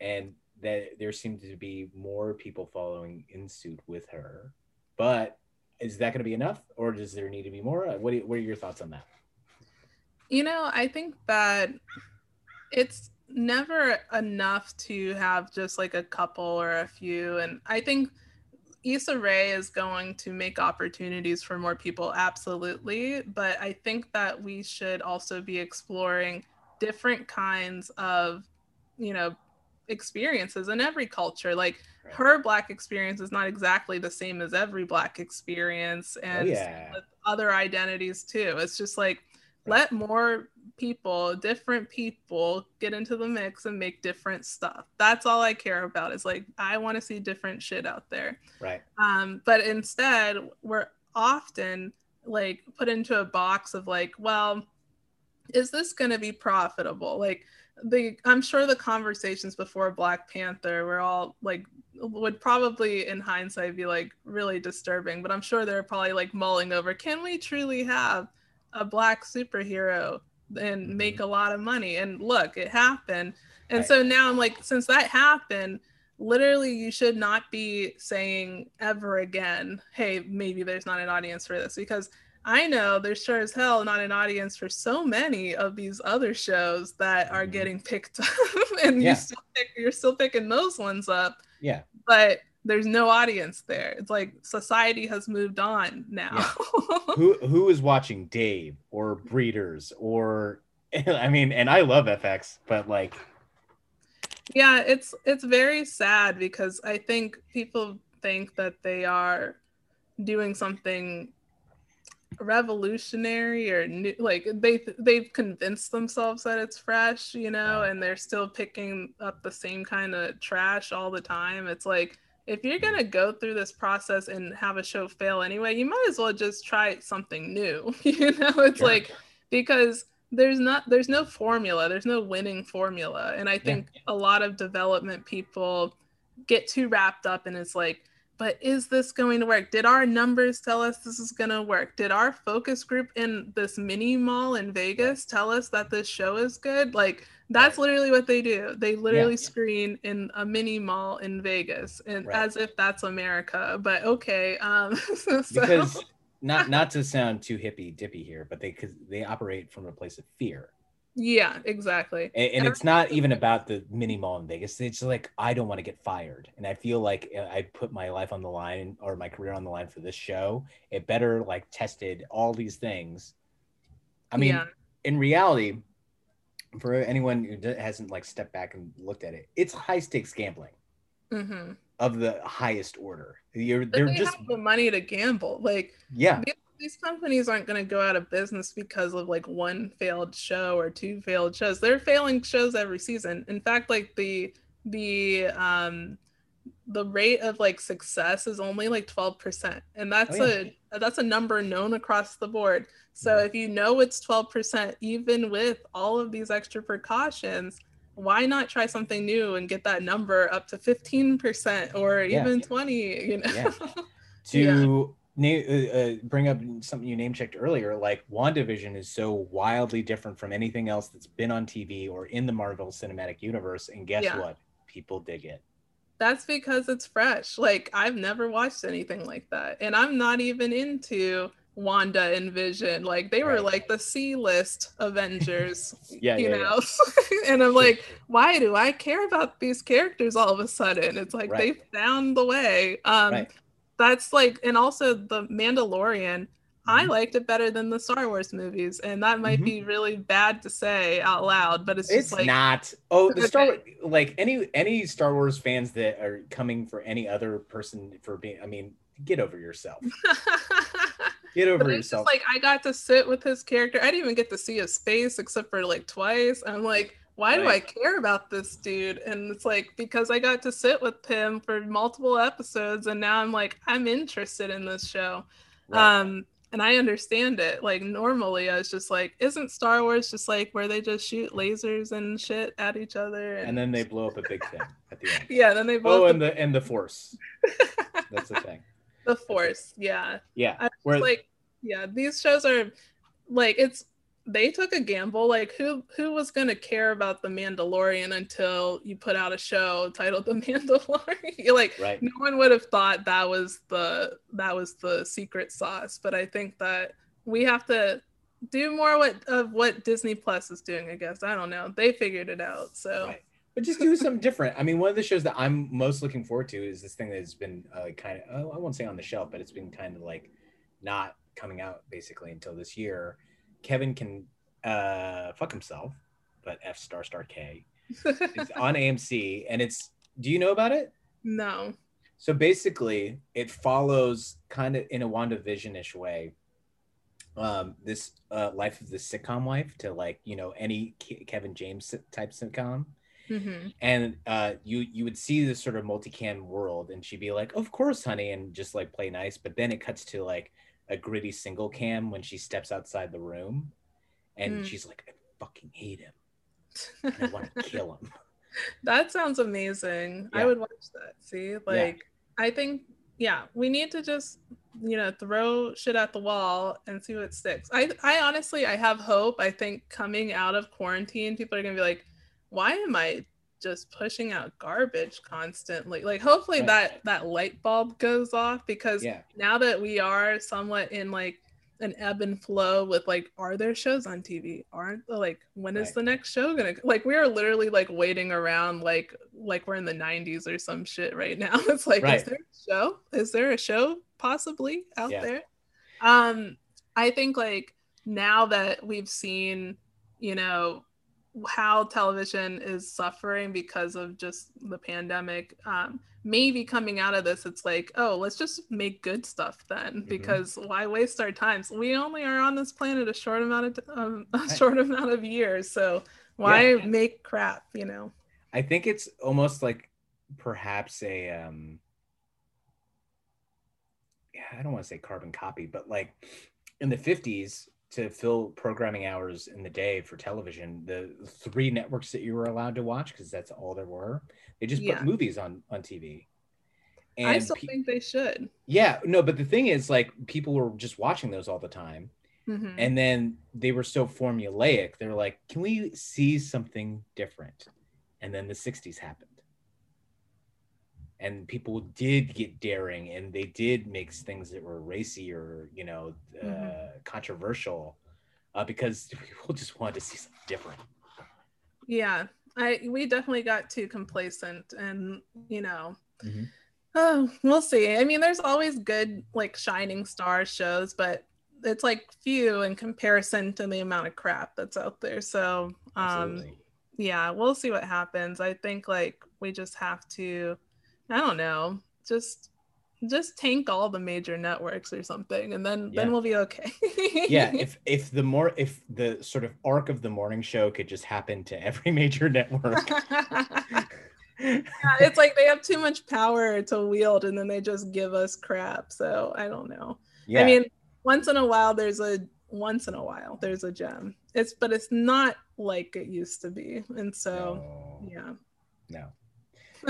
and that there seems to be more people following in suit with her. But is that going to be enough, or does there need to be more? What, do you- what are your thoughts on that? you know i think that it's never enough to have just like a couple or a few and i think Issa Rae is going to make opportunities for more people, absolutely. But I think that we should also be exploring different kinds of, you know, experiences in every culture. Like Right. her Black experience is not exactly the same as every Black experience, oh, and Oh, yeah. other identities too. It's just like. Let more people, different people, get into the mix and make different stuff. That's all I care about. Is like I want to see different shit out there. Right. Um, but instead, we're often like put into a box of like, well, is this going to be profitable? Like the, I'm sure the conversations before Black Panther were all like, would probably in hindsight be like really disturbing, but I'm sure they're probably like mulling over, can we truly have a black superhero and Mhm. make a lot of money? And look, it happened. And Right. so now I'm like, since that happened, literally you should not be saying ever again, hey, maybe there's not an audience for this because I know there's sure as hell not an audience for so many of these other shows that are Mhm. getting picked [LAUGHS] up, [LAUGHS] and Yeah. you still pick, you're still picking those ones up, Yeah. but there's no audience there. It's like society has moved on now. [LAUGHS] who who is watching Dave or Breeders or [LAUGHS] I mean, and I love FX, but like yeah, it's it's very sad because I think people think that they are doing something revolutionary or new like they they've convinced themselves that it's fresh you know and they're still picking up the same kind of trash all the time it's like if you're going to go through this process and have a show fail anyway you might as well just try something new [LAUGHS] you know? It's Sure. like because there's not there's no formula there's no winning formula. And i think a lot of development people get too wrapped up and it's like but is this going to work? Did our numbers tell us this is going to work? Did our focus group in this mini mall in vegas tell us that this show is good? Like that's literally what they do. They literally Yeah. screen in a mini mall in vegas and Right. as if that's america but okay um [LAUGHS] so- because not not to sound too hippy dippy here, but they because they operate from a place of fear. Yeah exactly And, and it's not even about the mini mall in Vegas. It's like I don't want to get fired, and I feel like uh, I put my life on the line or my career on the line for this show. It better like tested all these things. I mean, Yeah. in reality, for anyone who hasn't like stepped back and looked at it, it's high stakes gambling hmm of the highest order. You're but they're they just have the money to gamble like yeah these, companies aren't going to go out of business because of like one failed show or two failed shows they're failing shows every season in fact like the the um the rate of like success is only like 12% and that's Oh, yeah. a that's a number known across the board so Yeah. if you know it's 12% even with all of these extra precautions why not try something new and get that number up to 15% or Yeah. even 20 you know [LAUGHS] to na- uh, uh, bring up something you name checked earlier, like WandaVision is so wildly different from anything else that's been on TV or in the Marvel Cinematic Universe. And guess Yeah. what? People dig it. That's because it's fresh. Like I've never watched anything like that. And I'm not even into Wanda and Vision. Like they were Right. like the C list Avengers, [LAUGHS] Yeah, you yeah, yeah. know? [LAUGHS] and I'm like, why do I care about these characters all of a sudden? It's like Right. they found the way. Um Right. That's like and also the Mandalorian. I Mhm. liked it better than the Star Wars movies, and that might Mhm. be really bad to say out loud, but it's just It's like not. Oh, the Star like any any Star Wars fans that are coming for any other person for being. I mean, get over yourself. [LAUGHS] Get over yourself. like I got to sit with his character. I didn't even get to see his face except for like twice. I'm like, why do I care about this dude? And it's like because I got to sit with him for multiple episodes, and now I'm like, I'm interested in this show. Right. Um, and I understand it. Like normally, I was just like, isn't Star Wars just like where they just shoot lasers and shit at each other? and then they blow up a big thing at the end. [LAUGHS] yeah, then they Oh, both and the and the Force. [LAUGHS] That's the thing. the Force. Yeah. Yeah. Where like yeah these shows are like it's they took a gamble like who who was going to care about the mandalorian until you put out a show titled [LAUGHS] the mandalorian [LAUGHS] like right. no one would have thought that was the that was the secret sauce but i think that we have to do more what of what disney plus is doing i guess i don't know they figured it out so Right. But just do something different. I mean, one of the shows that I'm most looking forward to is this thing that's been uh, kind of, I won't say on the shelf, but it's been kind of like not coming out basically until this year. Kevin can uh, fuck himself, but F star star K. [LAUGHS] It's on AMC and it's, do you know about it? no So basically, it follows kind of in a WandaVision ish way. Um, this uh, life of the sitcom wife to like you know any Ke- Kevin James type sitcom, hmm and uh, you you would see this sort of multicam world, and she'd be like, "Of course, honey," and just like play nice. But then it cuts to like a gritty single cam when she steps outside the room, and Mm. she's like, "I fucking hate him. [LAUGHS] I want to kill him." That sounds amazing. I would watch that. See, like I think, yeah, we need to just you know throw shit at the wall and see what sticks. I I honestly I have hope. I think coming out of quarantine, people are gonna be like, why am I just pushing out garbage constantly. Like hopefully Right. that that light bulb goes off because Yeah. now that we are somewhat in like an ebb and flow with like are there shows on TV? Aren't like when is Right. the next show gonna like we are literally like waiting around like like we're in the 90s or some shit right now. [LAUGHS] It's like Right. is there a show? Is there a show possibly out Yeah. there? Um I think like now that we've seen, you know, how television is suffering because of just the pandemic, um, maybe coming out of this, it's like, oh, let's just make good stuff then, Mhm. because why waste our time? So we only are on this planet a short amount of um, [LAUGHS] a short amount of years, so why make crap? You know? I think it's almost like perhaps a um yeah, I don't want to say carbon copy, but like in the 50s to fill programming hours in the day for television, the three networks that you were allowed to watch because that's all there were, they just Yeah. put movies on on TV. And I still pe- think they should. yeah, no, but the thing is like people were just watching those all the time Mhm. and then they were so formulaic they're like can we see something different and then the 60s happened and people did get daring and they did make things that were racy or you know uh, Mhm. controversial uh, because [LAUGHS] people just wanted to see something different Yeah, I we definitely got too complacent, and you know, Mhm. oh, we'll see. I mean, there's always good like shining star shows, but it's like few in comparison to the amount of crap that's out there. So, um, Absolutely. yeah, we'll see what happens. I think like we just have to, I don't know, just just tank all the major networks or something, and then Yeah. then we'll be okay. [LAUGHS] yeah if if the more if the sort of arc of the morning show could just happen to every [LAUGHS] major network Yeah, it's like they have too much power to wield and then they just give us crap. So I don't know. yeah I mean, once in a while there's a once in a while there's a gem. It's but it's not like it used to be. And so no. yeah.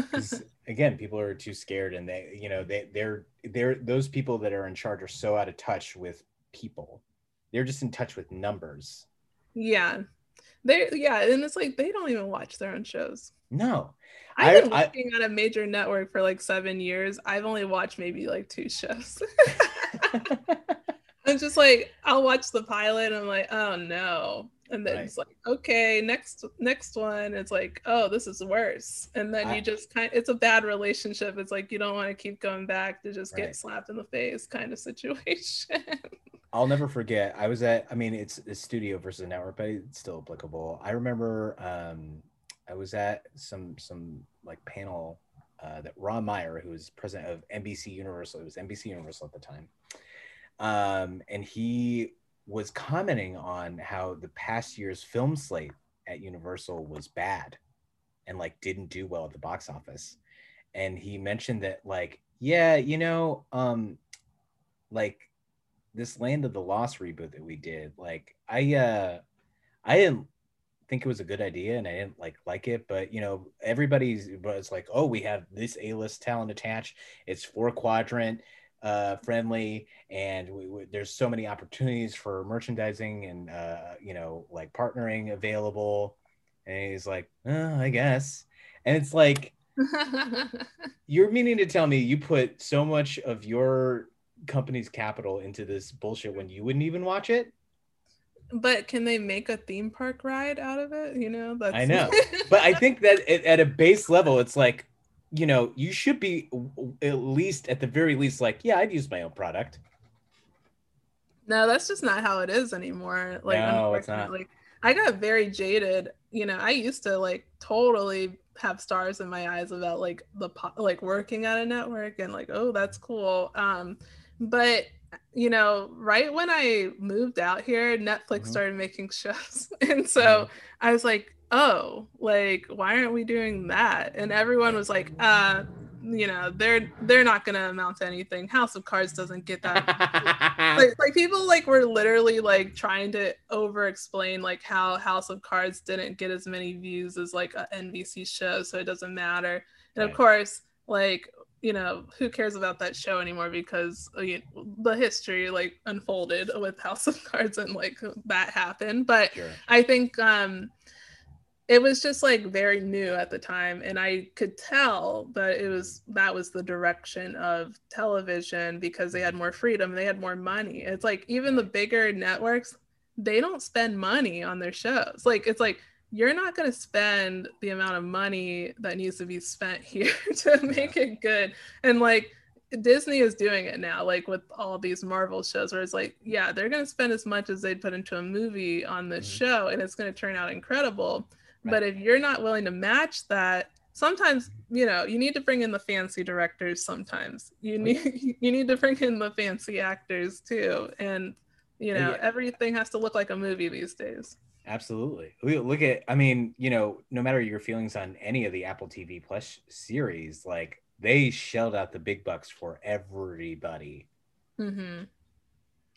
No. [LAUGHS] again, people are too scared and they, you know, they they're they're those people that are in charge are so out of touch with people. They're just in touch with numbers. Yeah. They yeah, and it's like they don't even watch their own shows. No. I've been I- working on a major network for like seven years. I've only watched maybe like two shows. [LAUGHS] [LAUGHS] I'm just like, I'll watch the pilot and I'm like, oh no. And then Right. it's like, okay, next next one. It's like, oh, this is worse. And then I- you just kind it's a bad relationship. It's like you don't want to keep going back to just Right. get slapped in the face kind of situation. [LAUGHS] I'll never forget. I was at, I mean, it's a studio versus a network, but it's still applicable. I remember um, I was at some some like panel uh, that Ron Meyer, who was president of NBC Universal, it was NBC Universal at the time, um, and he was commenting on how the past year's film slate at Universal was bad and like didn't do well at the box office. And he mentioned that like, yeah, you know, um, like this Land of the Lost reboot that we did, like I uh I didn't think it was a good idea and I didn't like like it, but you know, everybody's it's like, oh, we have this A-list talent attached. It's four quadrant uh friendly and we, we, there's so many opportunities for merchandising and uh you know like partnering available and he's like oh, i guess and it's like [LAUGHS] you're meaning to tell me you put so much of your company's capital into this bullshit when you wouldn't even watch it but can they make a theme park ride out of it? You know, that's I know. [LAUGHS] but i think that at, at a base level it's like you know you should be at least at the very least like yeah i'd use my own product No, that's just not how it is anymore. Like, No, it's not. unfortunately. I got very jaded. You know, I used to like totally have stars in my eyes about like the po- like working at a network and like, oh, that's cool. Um, but you know, right when I moved out here, Netflix Mhm. started making [LAUGHS] shows, and so I was like, oh, like why aren't we doing that? And everyone was like, uh, you know, they're they're not gonna amount to anything. House of Cards doesn't get that [LAUGHS] like, like people like were literally like trying to over explain like how house of cards didn't get as many views as like a nbc show so it doesn't matter and of course like you know who cares about that show anymore because uh, you the history like unfolded with house of cards and like that happened but sure. I think um it was just like very new at the time and i could tell that it was that was the direction of television because they had more freedom they had more money. It's like even the bigger networks they don't spend money on their shows. Like it's like you're not going to spend the amount of money that needs to be spent here [LAUGHS] to make it good. And like Disney is doing it now, like with all these Marvel shows, where it's like, yeah, they're going to spend as much as they'd put into a movie on this mm-hmm. show, and it's going to turn out incredible. But if you're not willing to match that, sometimes you know you need to bring in the fancy directors. Sometimes you need [LAUGHS] you need to bring in the fancy actors too, and you know yeah. everything has to look like a movie these days. Absolutely. Look at, I mean, you know, no matter your feelings on any of the Apple TV Plus series, like they shelled out the big bucks for everybody. Mm-hmm.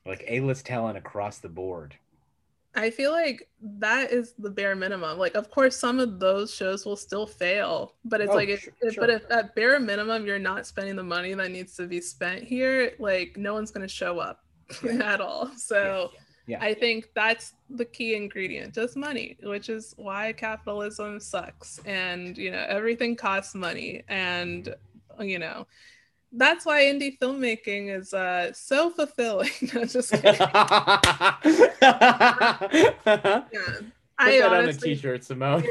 Like A list talent across the board. I feel like that is the bare minimum. Like, of course, some of those shows will still fail, but it's oh, like, if, sure, but if at bare minimum you're not spending the money that needs to be spent here, like, no one's going to show up [LAUGHS] yeah. at all. So, yeah. Yeah. I think that's the key ingredient, just money, which is why capitalism sucks. And, you know, everything costs money. And, you know, that's why indie filmmaking is uh, so fulfilling. [LAUGHS] no, just kidding. yeah. [LAUGHS] Put I that honestly, on a t-shirt, Simone.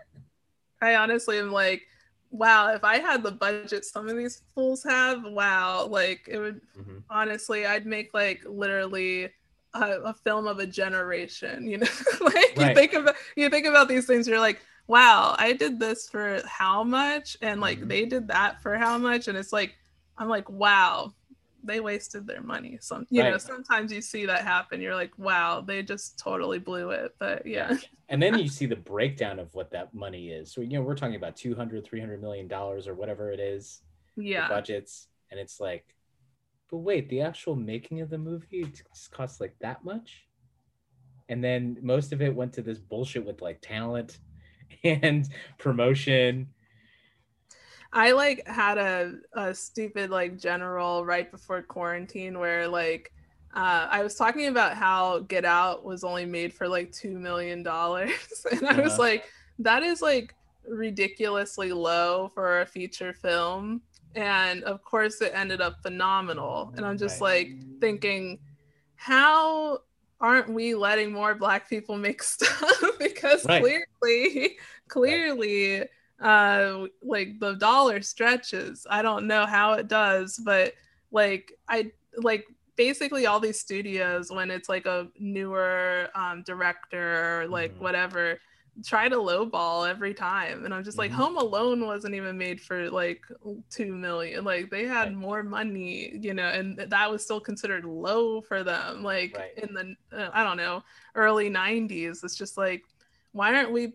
[LAUGHS] I honestly am like, wow, if I had the budget some of these fools have, wow, like it would mm-hmm. honestly, I'd make like literally a, a, film of a generation. You know, like right. you think about you think about these things, you're like, wow, I did this for how much, and like mm-hmm. they did that for how much, and it's like I'm like, wow, they wasted their money. Some you right. know, sometimes you see that happen. You're like, wow, they just totally blew it. But yeah. And then you see the breakdown of what that money is. So you know, we're talking about 200, 300 million dollars or whatever it is. Yeah. Budgets. And it's like, but wait, the actual making of the movie just costs like that much? And then most of it went to this bullshit with like talent [LAUGHS] and promotion I like had a, a stupid like general right before quarantine where like uh, I was talking about how Get Out was only made for like two million dollars, [LAUGHS] and I was uh-huh. like, that is like ridiculously low for a feature film. And of course, it ended up phenomenal. And I'm just right. like thinking, how aren't we letting more Black people make [LAUGHS] stuff? [LAUGHS] because right. clearly, clearly uh like the dollar stretches i don't know how it does but like i like basically all these studios when it's like a newer um director or like mm-hmm. whatever try to lowball every time and i'm just like mm-hmm. home alone wasn't even made for like 2 million like they had right. more money you know and that was still considered low for them like right. in the uh, i don't know early 90s it's just like why aren't we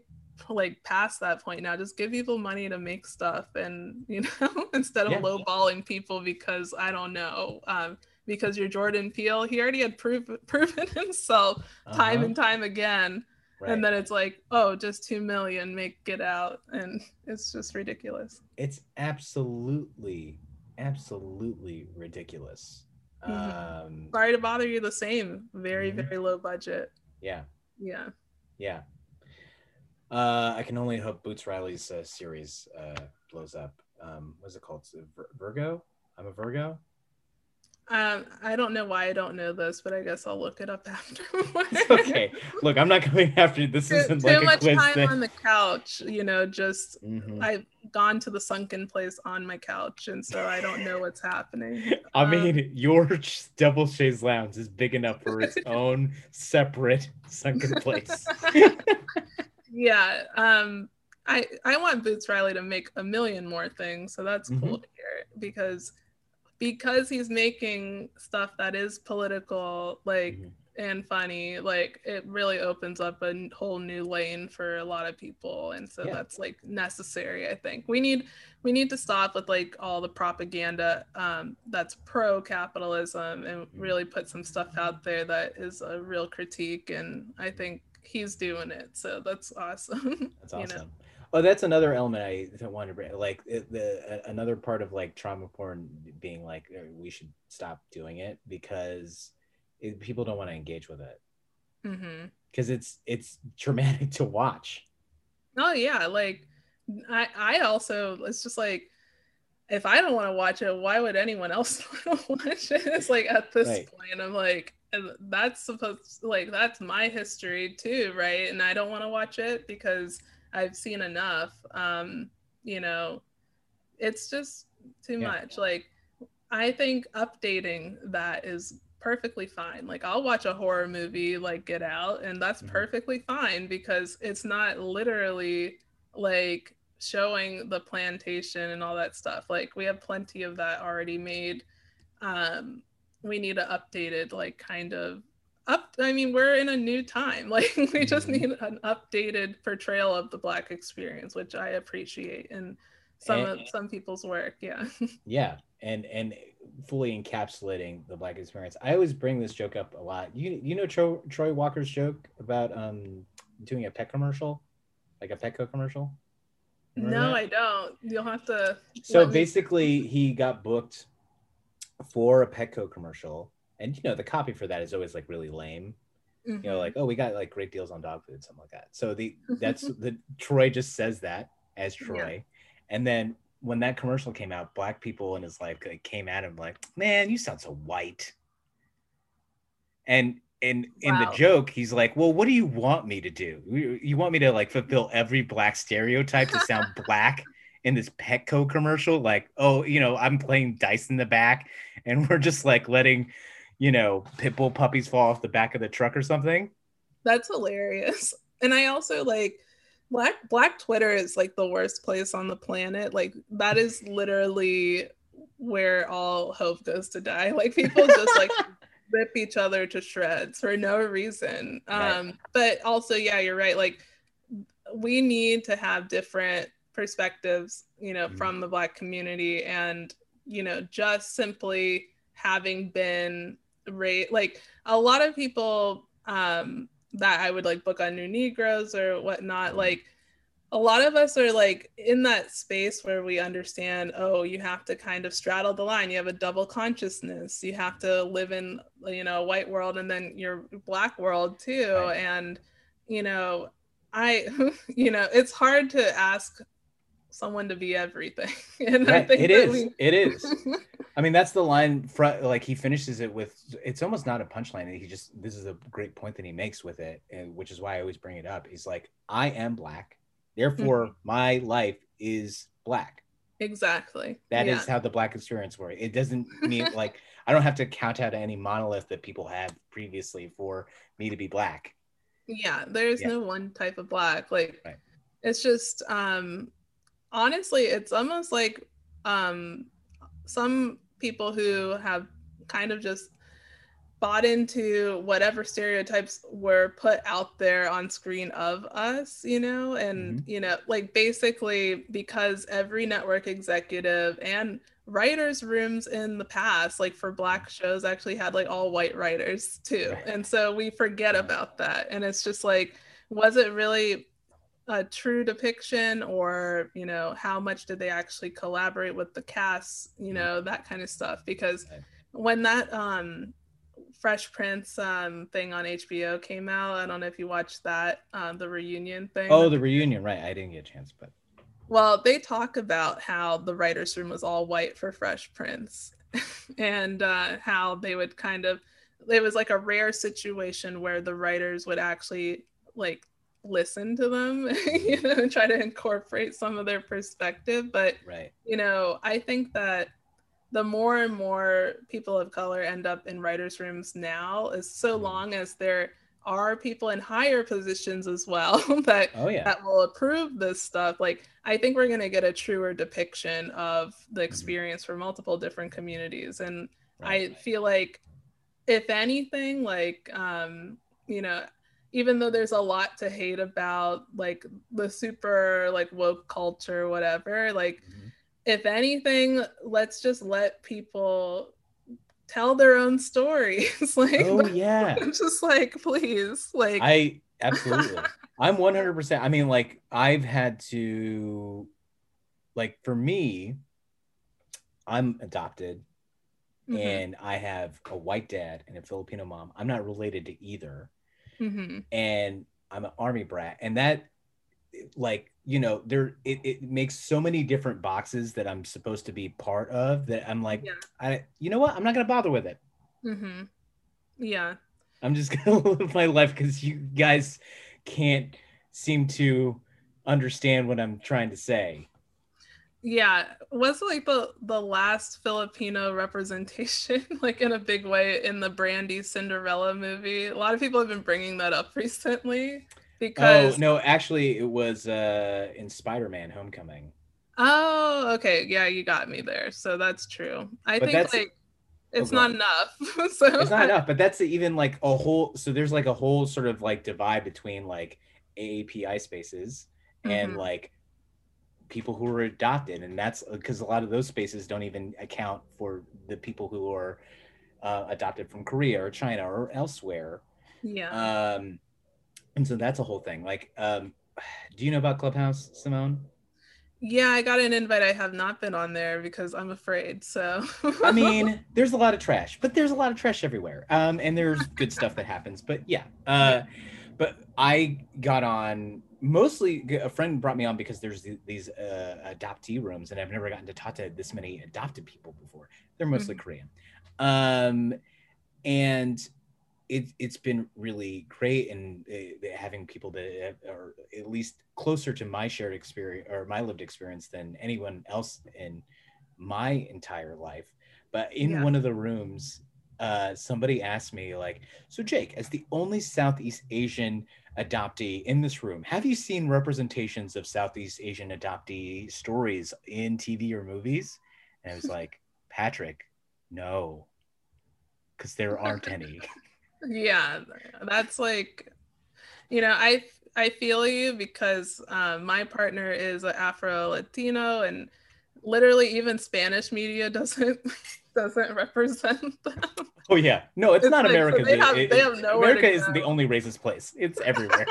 like past that point now just give people money to make stuff and you know [LAUGHS] instead of yeah. lowballing people because i don't know um because you're jordan peele he already had prov- [LAUGHS] proven himself uh-huh. time and time again right. and then it's like oh just 2 million make get out and it's just ridiculous it's absolutely absolutely ridiculous mm-hmm. um sorry to bother you the same very mm-hmm. very low budget yeah yeah yeah uh, I can only hope Boots Riley's uh, series uh, blows up. Um, what's it called? Vir- Virgo. I'm a Virgo. Um, I don't know why I don't know this, but I guess I'll look it up [LAUGHS] afterwards. [LAUGHS] okay. Look, I'm not coming after you. this. Too, isn't too like much time thing. on the couch. You know, just mm-hmm. I've gone to the sunken place on my couch, and so I don't know what's happening. [LAUGHS] I um, mean, your double chaise lounge is big enough for its own separate sunken place yeah um i i want boots riley to make a million more things so that's mm-hmm. cool to hear because because he's making stuff that is political like mm-hmm. and funny like it really opens up a whole new lane for a lot of people and so yeah. that's like necessary i think we need we need to stop with like all the propaganda um, that's pro capitalism and mm-hmm. really put some stuff out there that is a real critique and i think he's doing it. So that's awesome. [LAUGHS] That's awesome. you know? Oh, that's another element I want to bring. Like the another part of like trauma porn being like uh, we should stop doing it because it, people don't want to engage with it because mm-hmm. it's it's traumatic [LAUGHS] to watch. Oh yeah, like I I also it's just like if I don't want to watch it, why would anyone else [LAUGHS] want to watch it? It's like at this Right. point, I'm like, and that's supposed like that's my history too, right? And I don't want to watch it because I've seen enough. Um, you know, it's just too Yeah. much. Like I think updating that is perfectly fine. Like I'll watch a horror movie like Get Out and that's Mhm. perfectly fine because it's not literally like showing the plantation and all that stuff. Like we have plenty of that already made. Um we need an updated like kind of up I mean we're in a new time. [LAUGHS] Like we just Mhm. need an updated portrayal of the black experience, which I appreciate in some And- of some people's work. Yeah. [LAUGHS] Yeah, and and fully encapsulating the black experience. I always bring this joke up a lot. You you know Tro- Troy Walker's joke about um doing a pet commercial, like a Petco commercial. Remember no, that? I don't. You'll have to So let me- basically, he got booked for a Petco commercial, and you know the copy for that is always like really lame. You know, like mm-hmm. oh, we got like great deals on dog food, something like that. So the [LAUGHS] that's the Troy just says that as Yeah. Troy, and then when that commercial came out, black people in his life came at him like, "Man, you sound so white." And and in Wow. the joke, he's like, "Well, what do you want me to do? You want me to like fulfill every black stereotype to sound [LAUGHS] black in this Petco commercial? Like, oh, you know, I'm playing dice in the back, and we're just like letting, you know, pit bull puppies fall off the back of the truck or something." That's hilarious. [LAUGHS] And I also like black black Twitter is like the worst place on the planet. Like that is literally where all hope goes to die. Like people just like [LAUGHS] rip each other to shreds for no reason. Right. Um but also yeah, you're right. Like we need to have different perspectives, you know, Mhm. from the black community and you know, just simply having been raised like a lot of people um that I would like book on New Negroes or whatnot, Mhm. like a lot of us are like in that space where we understand, oh, you have to kind of straddle the line. You have a double consciousness. You have to live in, you know, a white world and then your black world too. Right. And, you know, I, [LAUGHS] you know, it's hard to ask someone to be everything. [LAUGHS] and I think it is. we- It is. [LAUGHS] I mean, that's the line. Fr- like he finishes it with. It's almost not a punchline. He just. This is a great point that he makes with it, and which is why I always bring it up. He's like, "I am black, therefore Mm-hmm. my life is black." exactly. That is yeah. how the black experience works. It doesn't mean [LAUGHS] like I don't have to count out any monolith that people had previously for me to be black. yeah there's Yeah. no one type of black like Right. it's just um honestly it's almost like um some people who have kind of just bought into whatever stereotypes were put out there on screen of us you know? And you know like basically because every network executive and writers rooms in the past like for black shows actually had like all white writers too. And so we forget about that. And it's just like was it really a true depiction or you know how much did they actually collaborate with the cast you Mhm. know that kind of stuff because when that um fresh prince um thing on hbo came out i don't know if you watched that um the reunion thing Oh, the reunion, right? I didn't get a chance, but well they talk about how the writers room was all white for fresh prince [LAUGHS] and uh how they would kind of it was like a rare situation where the writers would actually like listen to them [LAUGHS] you know and try to incorporate some of their perspective but right. you know i think that the more and more people of color end up in writers rooms now is so Mhm. long as there are people in higher positions as well [LAUGHS] that Oh yeah. that will approve this stuff like i think we're going to get a truer depiction of the experience for multiple different communities and right. i feel like if anything like um you know even though there's a lot to hate about like the super like woke culture whatever like Mhm. if anything let's just let people tell their own stories [LAUGHS] like Oh [LAUGHS] yeah. [LAUGHS] Just like please like I absolutely. I'm 100%. I mean, like, I've had to, like, for me, I'm adopted Mhm, and I have a white dad and a Filipino mom. I'm not related to either. Mhm. And I'm an army brat. And that like you know there it, it makes so many different boxes that i'm supposed to be part of that i'm like Yeah. i you know what i'm not gonna bother with it Mm-hmm. Yeah. i'm just [LAUGHS] gonna live my life because you guys can't seem to understand what i'm trying to say Yeah. Was like the the last Filipino representation, [LAUGHS] like in a big way, in the Brandy Cinderella movie. A lot of people have been bringing that up [LAUGHS] recently oh because no actually it was uh in spider-man homecoming Oh, okay. Yeah, you got me there. So that's true. I But think like it's go not enough. [LAUGHS] so it's not enough but that's even like a whole so there's like a whole sort of like divide between like aapi spaces and Mhm. like people who are adopted and that's because a lot of those spaces don't even account for the people who are uh, adopted from korea or china or elsewhere Yeah. um and so that's a whole thing like um do you know about clubhouse simone yeah, I got an invite. I have not been on there because I'm afraid. So I mean, [LAUGHS] there's a lot of trash, but there's a lot of trash everywhere. Um, and there's good stuff that happens, but yeah. Uh, but I got on mostly. A friend brought me on because there's these uh, adoptee rooms, and I've never gotten to talk to this many adopted people before. They're mostly Korean, um, and it, it's been really great and uh, having people that are at least closer to my shared experience or my lived experience than anyone else in my entire life but in Yeah. one of the rooms uh somebody asked me like so jake as the only southeast asian adoptee in this room have you seen representations of southeast asian adoptee stories in tv or movies? And i was [LAUGHS] like patrick no. Because there aren't [LAUGHS] any. Yeah, that's like, you know, I I feel you because um, my partner is an Afro Latino, and literally even Spanish media [LAUGHS] doesn't doesn't represent [LAUGHS] them. oh yeah no it's, It's not like, so america they have- it- they have nowhere america isn't the only racist place it's everywhere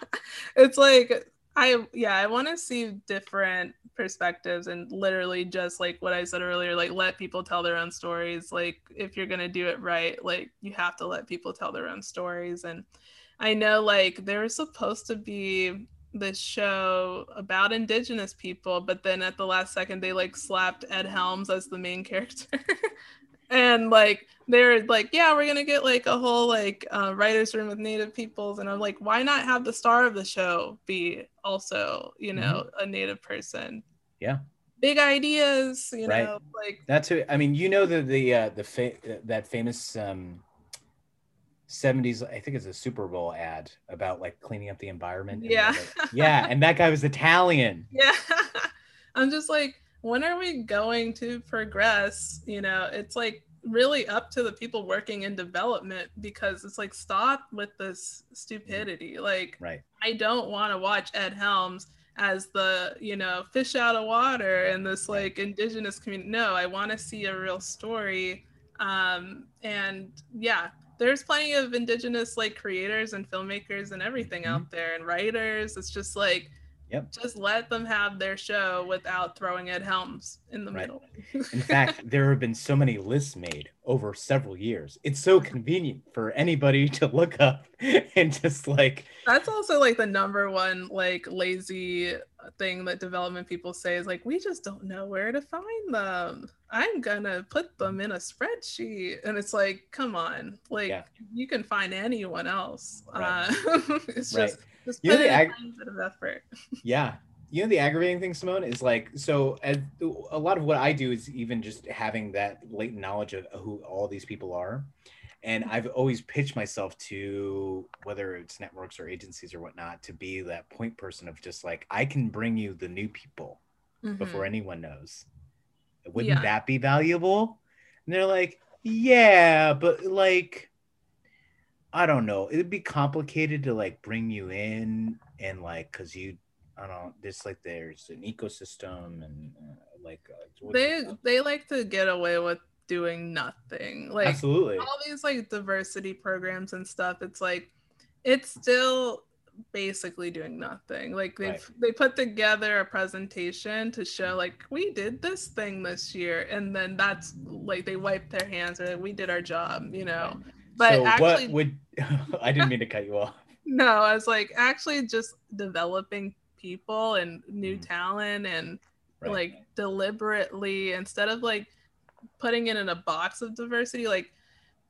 [LAUGHS] it's like I yeah, I want to see different perspectives and literally just like what I said earlier, like let people tell their own stories. Like if you're gonna do it right, like you have to let people tell their own stories. And I know like there was supposed to be this show about indigenous people, but then at the last second they like slapped Ed Helms as the main [LAUGHS] character. and like they're like yeah we're gonna get like a whole like uh, writers room with native peoples and i'm like why not have the star of the show be also you know a native person Yeah. big ideas you Right. know like That's who I mean. You know the the uh, the fa- that famous um, '70s. I think it's a Super Bowl ad about like cleaning up the environment. Yeah. like- [LAUGHS] yeah, and that guy was Italian. yeah [LAUGHS] i'm just like when are we going to progress you know it's like really up to the people working in development because it's like stop with this stupidity like Right. I don't want to watch Ed Helms as the, you know, fish out of water in this like indigenous community. No, I want to see a real story. Um, and yeah, there's plenty of indigenous like creators and filmmakers and everything Mhm. out there and writers. It's just like, Yep. just let them have their show without throwing Ed Helms in the Right. middle. In [LAUGHS] fact, there have been so many lists made over several years. It's so convenient for anybody [LAUGHS] to look up and just like That's also like the number one like lazy thing that development people say is like we just don't know where to find them. I'm gonna put them in a spreadsheet, and it's like, come on, like Yeah. you can find anyone else. Right. Uh, [LAUGHS] it's Right. just just You know put in a ag- tiny bit of effort. [LAUGHS] Yeah. You know the aggravating thing, Simone, is like so. As, a lot of what I do is even just having that latent knowledge of who all these people are, and I've always pitched myself to whether it's networks or agencies or whatnot to be that point person of just like I can bring you the new people before Mhm. anyone knows. Wouldn't Yeah. that be valuable? And they're like, yeah, but like, I don't know. It'd be complicated to like bring you in and like, cause you, I don't there's like, there's an ecosystem and uh, like, uh, they they like to get away with doing nothing. Like absolutely. all these like diversity programs and stuff it's like it's still basically doing nothing like they Right. they put together a presentation to show like we did this thing this year and then that's like they wipe their hands or like, we did our job you know but so actually what would, [LAUGHS] I didn't mean to cut you off. [LAUGHS] no i was like actually just developing people and new Mhm. talent and Right. like deliberately instead of like putting it in a box of diversity like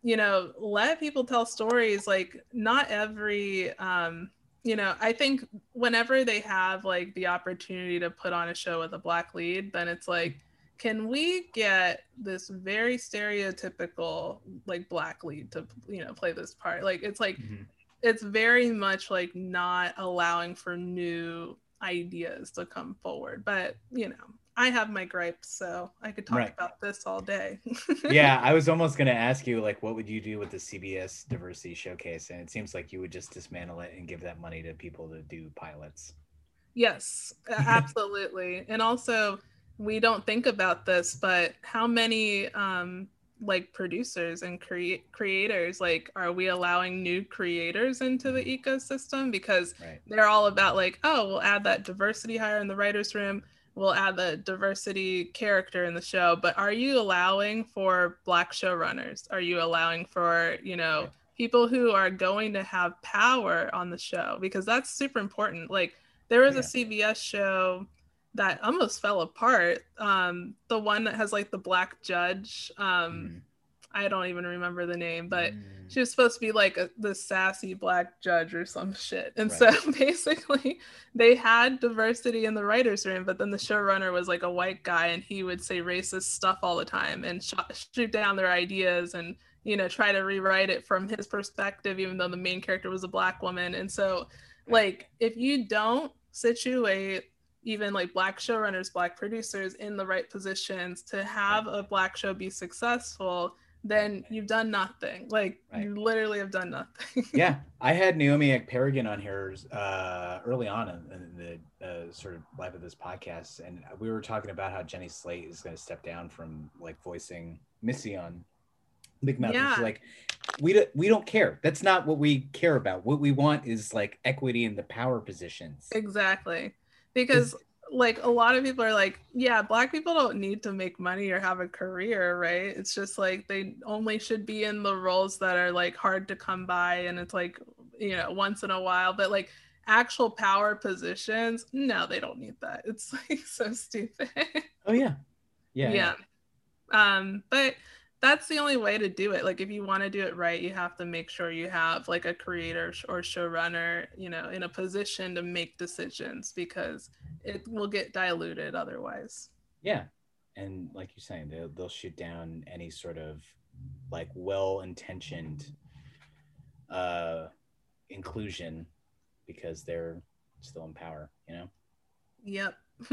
you know let people tell stories like not every um you know i think whenever they have like the opportunity to put on a show with a black lead then it's like can we get this very stereotypical like black lead to you know play this part like it's like Mhm. it's very much like not allowing for new ideas to come forward but you know i have my gripes so i could talk Right. about this all day [LAUGHS] yeah, I was almost gonna ask you like, what would you do with the CBS Diversity Showcase? And it seems like you would just dismantle it and give that money to people to do pilots. Yes, [LAUGHS] absolutely. and also, we don't think about this, but how many um like producers and create creators like are we allowing new creators into the ecosystem because Right. they're all about like, oh, we'll add that diversity hire in the writers room, we'll add the diversity character in the show, but are you allowing for black showrunners? Are you allowing for, you know, people who are going to have power on the show because that's super important. Like there was Yeah. a CBS show that almost fell apart. Um, the one that has like the black judge. Um, Mhm. I don't even remember the name, but Mm. she was supposed to be like a, the sassy black judge or some shit. And Right. so [LAUGHS] basically, they had diversity in the writers' room, but then the showrunner was like a white guy, and he would say racist stuff all the time and sh- shoot down their ideas and you know try to rewrite it from his perspective, even though the main character was a black woman. And so, like, if you don't situate even like black showrunners, black producers in the right positions to have a black show be successful, then you've done nothing. Like Right. you literally have done nothing. [LAUGHS] yeah, I had Naomi Ekperigan on here uh, early on in, in the uh, sort of life of this podcast, and we were talking about how Jenny Slate is going to step down from like voicing Missy on Big Mouth. Yeah. like, we don't we don't care. That's not what we care about. What we want is like equity in the power positions. exactly. Because like a lot of people are like, yeah, black people don't need to make money or have a career, right? It's just like they only should be in the roles that are like hard to come by and it's like, you know, once in a while, but like actual power positions, no, they don't need that. It's like [LAUGHS] so stupid. Oh yeah, yeah, yeah. Um, but that's the only way to do it. Like if you want to do it right, you have to make sure you have like a creator or showrunner, you know, in a position to make decisions because it will get diluted otherwise. Yeah. And like you're saying, they'll, they'll shoot down any sort of like well intentioned uh, inclusion because they're still in power, you know? Yep. [LAUGHS]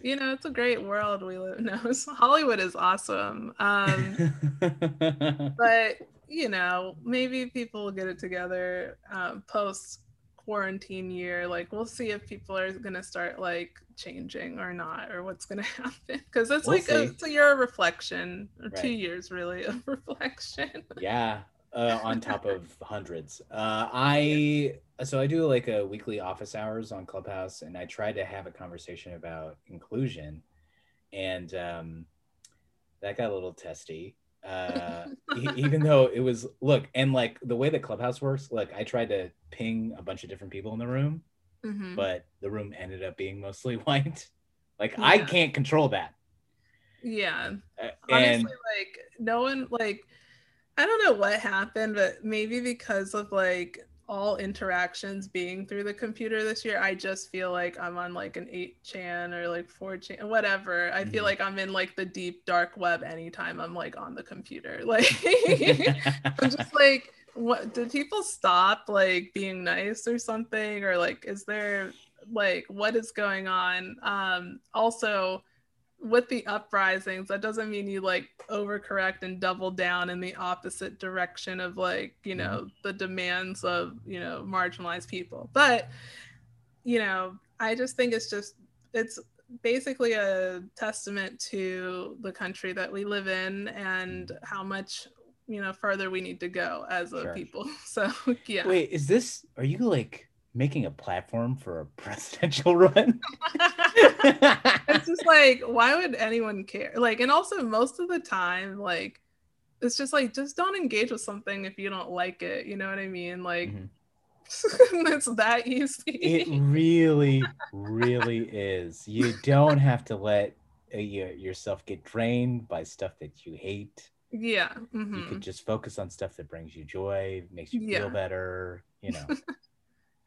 you know, it's a great world we live in. No, [LAUGHS] Hollywood is awesome. Um, [LAUGHS] but you know maybe people will get it together um, post quarantine year like we'll see if people are going to start like changing or not or what's going to happen because it's We'll like a, it's a year of reflection or two years really of reflection yeah. Uh, on top of [LAUGHS] hundreds. Uh, I so I do like a weekly office hours on Clubhouse, and I tried to have a conversation about inclusion, and um, that got a little testy. Uh, e- [LAUGHS] even though it was look and like the way that Clubhouse works, look, I tried to ping a bunch of different people in the room, Mhm. but the room ended up being mostly [LAUGHS] white. Like I can't control that. yeah Uh, honestly and like no one like i don't know what happened but maybe because of like all interactions being through the computer this year i just feel like i'm on like an 8chan or like 4chan whatever. I feel Mhm. like i'm in like the deep dark web anytime i'm like on the computer. Like [LAUGHS] [LAUGHS] i'm just like what did people stop like being nice or something? Or like is there like what is going on? Um also with the uprisings that doesn't mean you like overcorrect and double down in the opposite direction of like you mm-hmm. know the demands of you know marginalized people. But you know i just think it's just it's basically a testament to the country that we live in and mm-hmm. how much you know further we need to go as a Sure. people. [LAUGHS] So yeah. Wait, is this are you like making a platform for a [LAUGHS] presidential run? [LAUGHS] it's just [LAUGHS] like why would anyone care like and also most of the time like it's just like just don't engage with something if you don't like it you know what i mean like Mhm. it's that easy. It really, really is. You don't have to let uh, your, yourself get drained by stuff that you hate. yeah. You mhm. could just focus on stuff that brings you joy, makes you Yeah. feel better. You know,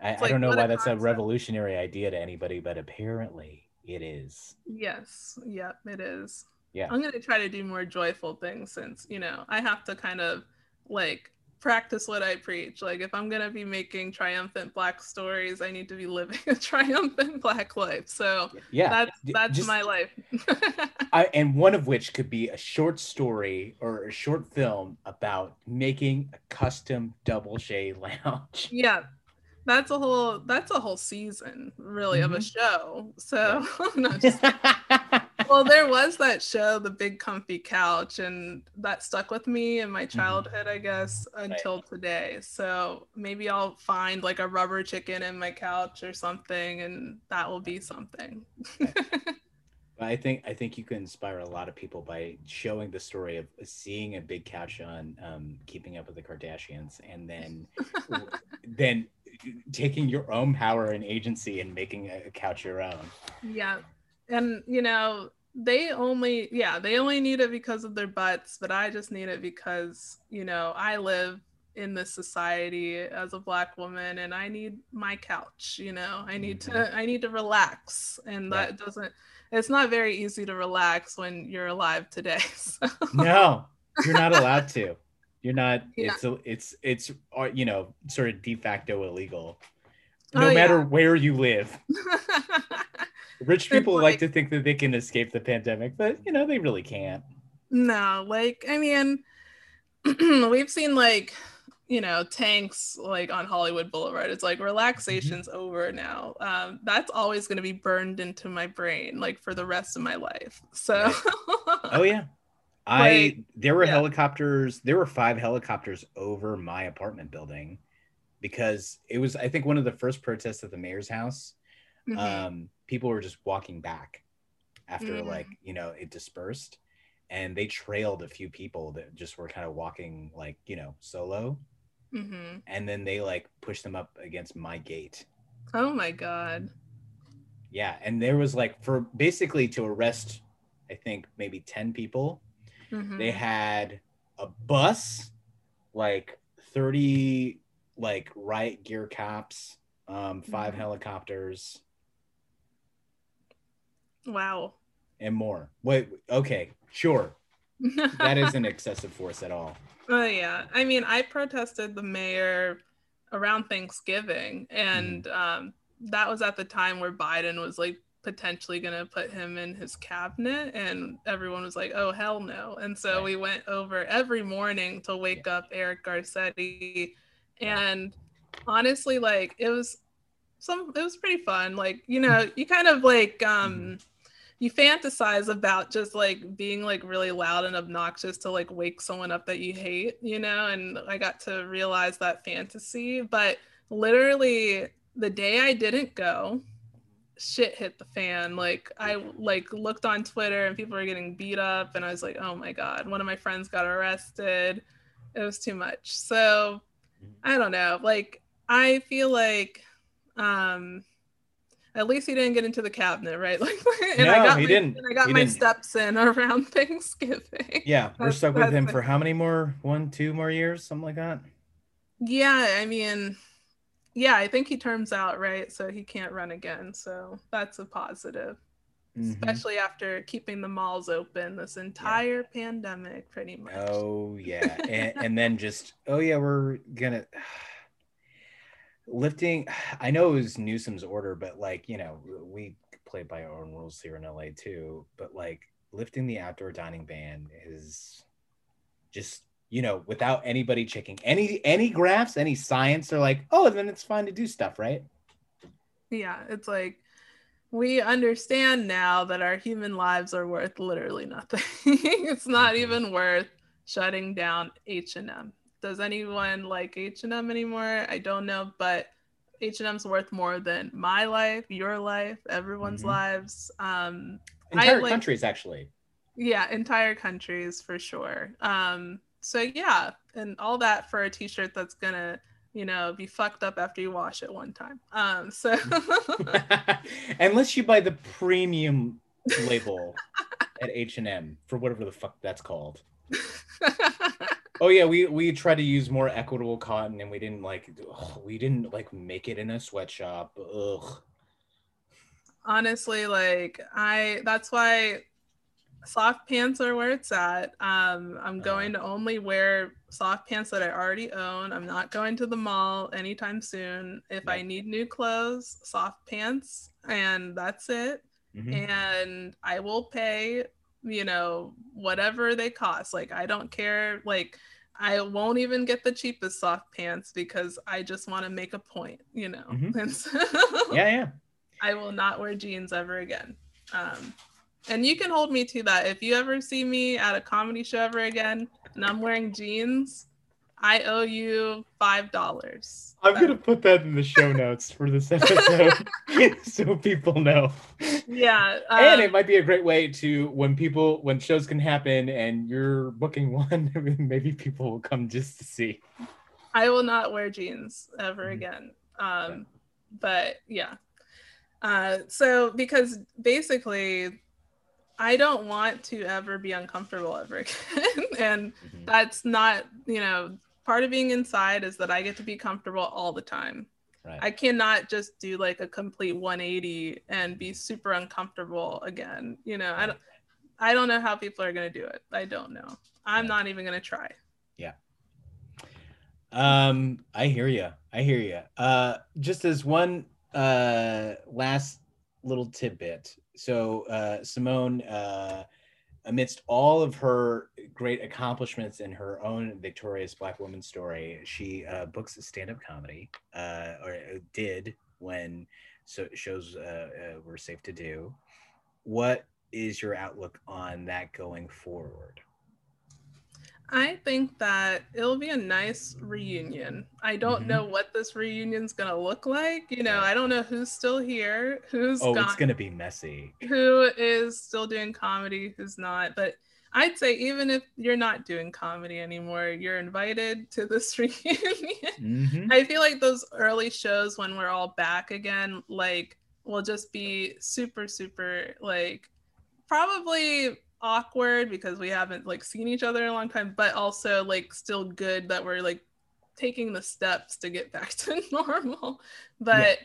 I, I don't know why a that's a revolutionary idea to anybody, but apparently it is. Yes. Yep. It is. Yeah. I'm gonna try to do more joyful things since you know I have to kind of like practice what I preach. Like if I'm gonna be making triumphant black stories, I need to be living [LAUGHS] a triumphant black life. So Yeah. that's that's just- my life. [LAUGHS] I, and one of which could be a short story or a short film about making a custom double chaise lounge. yeah. That's a whole that's a whole season really of a Mhm. show. So [LAUGHS] just [LAUGHS] well there was that show the big comfy couch and that stuck with me in my childhood i guess until today so maybe i'll find like a rubber chicken in my couch or something and that will be something. [LAUGHS] I think I think you can inspire a lot of people by showing the story of seeing a big couch on um, Keeping Up with the Kardashians, and then then taking your own power and agency and making a, couch your own. yeah. And you know they only yeah they only need it because of their butts but i just need it because you know i live in this society as a black woman and i need my couch you know i need to mm-hmm. i need to relax. And that doesn't it's not very easy to relax when you're alive today [LAUGHS] so. No, you're not allowed to. You're not. It's a, it's it's uh, you know sort of de facto illegal. No Oh, matter yeah. where you live, [LAUGHS] rich people like, like- to think that they can escape the pandemic, but you know they really can't. No, like I mean, [CLEARS THROAT] we've seen like you know tanks like on Hollywood Boulevard. It's like relaxation's over now. Um, that's always going to be burned into my brain like for the rest of my life. So Oh yeah. [LAUGHS] I Like, there were yeah. helicopters, there were five helicopters over my apartment building because it was I think one of the first protests at the mayor's house. Mhm. Um people were just walking back after Mm. like, you know, it dispersed and they trailed a few people that just were kind of walking like, you know, solo Mhm. and then they like pushed them up against my gate. oh my god. Yeah, and there was like for basically to arrest I think maybe 10 people Mhm. they had a bus like 30 like riot gear cops um 5 Mhm. helicopters Wow. and more wait okay sure [LAUGHS] that isn't excessive force at all Oh yeah. I mean, I protested the mayor around Thanksgiving, and um, that was at the time where Biden was like potentially going to put him in his cabinet, and everyone was like, "Oh hell no!" And so Right. we went over every morning to wake up Eric Garcetti, and honestly, like it was some, it was pretty fun. Like you know, you kind of like um you fantasize about just like being like really loud and obnoxious to like wake someone up that you hate, you know? And I got to realize that fantasy. But literally, the day I didn't go, shit hit the fan. Like I like looked on Twitter and people were getting beat up, and I was like, oh my god, one of my friends got arrested. It was too much. So I don't know. Like I feel like um at least he didn't get into the cabinet, right? [LAUGHS] Like and No, I got he my, didn't. And I got He my didn't. steps in [LAUGHS] around Thanksgiving. yeah we're stuck with him for how many more one two more years something like that Yeah, I mean, yeah, I think he terms out, right? So he can't run again. So that's a positive, Mhm. especially after keeping the malls open this entire pandemic, pretty much. oh yeah and, [LAUGHS] and then just oh yeah we're gonna [SIGHS] lifting [SIGHS] i know it was newsom's order but like you know we play by our own rules here in la too but like lifting the outdoor dining ban is just you know without anybody checking any any graphs any science they're like oh then it's fine to do stuff right Yeah, it's like we understand now that our human lives are worth literally nothing. [LAUGHS] it's not Mhm. even worth shutting down H&M. Does anyone like H&M anymore? I don't know, but H&M's worth more than my life, your life, everyone's Mhm. lives. Um entire like- countries actually yeah, entire countries for sure. Um so yeah, and all that for a t-shirt that's going to you know, be fucked up after you wash it one time. Um, so [LAUGHS] unless you buy the premium label [LAUGHS] at H&M for whatever the fuck that's called. [LAUGHS] oh yeah, we we tried to use more equitable cotton and we didn't like ugh, we didn't like make it in a sweatshop. Ugh. honestly like i that's why soft pants are where it's at um i'm Uh-huh. going to only wear soft pants that i already own i'm not going to the mall anytime soon if i need new clothes soft pants and that's it Mhm. and i will pay you know whatever they cost like i don't care like i won't even get the cheapest soft pants because i just want to make a point you know Mhm. and so Yeah, yeah. I will not wear jeans ever again. Um, and you can hold me to that. If you ever see me at a comedy show ever again and I'm wearing jeans, I owe you five dollars. I'm gonna put that in the show notes for this [LAUGHS] episode [LAUGHS] so people know. Yeah. and um, it might be a great way to when people when shows can happen and you're booking [LAUGHS] one, maybe people will come just to see. I will not wear jeans ever Mhm. again. Um, but yeah. Uh, so because basically, I don't want to ever be uncomfortable ever again, [LAUGHS] and Mhm. that's not you know part of being inside is that I get to be comfortable all the time. Right. I cannot just do like a complete 180 and be super uncomfortable again. You know, I don't I don't know how people are gonna do it. I don't know. I'm Right. not even gonna try. Yeah. Um, I hear you. I hear you. Uh, just as one uh last little tidbit. So uh, Simone, uh, amidst all of her great accomplishments in her own victorious Black woman story, she uh, books stand-up comedy, uh, or did when so shows uh, uh, were safe to do. What is your outlook on that going forward? I think that it'll be a nice reunion. I don't Mhm. know what this reunion's gonna look like. You know, I don't know who's still here, who's Oh, gone, it's gonna be messy. who is still doing comedy, who's not. But I'd say even if you're not doing comedy anymore, you're invited to this [LAUGHS] reunion. Mhm. I feel like those early shows when we're all back again, like, will just be super, super, like, probably awkward because we haven't like seen each other in a long time, but also like still good that we're like taking the steps to get back [LAUGHS] to normal. But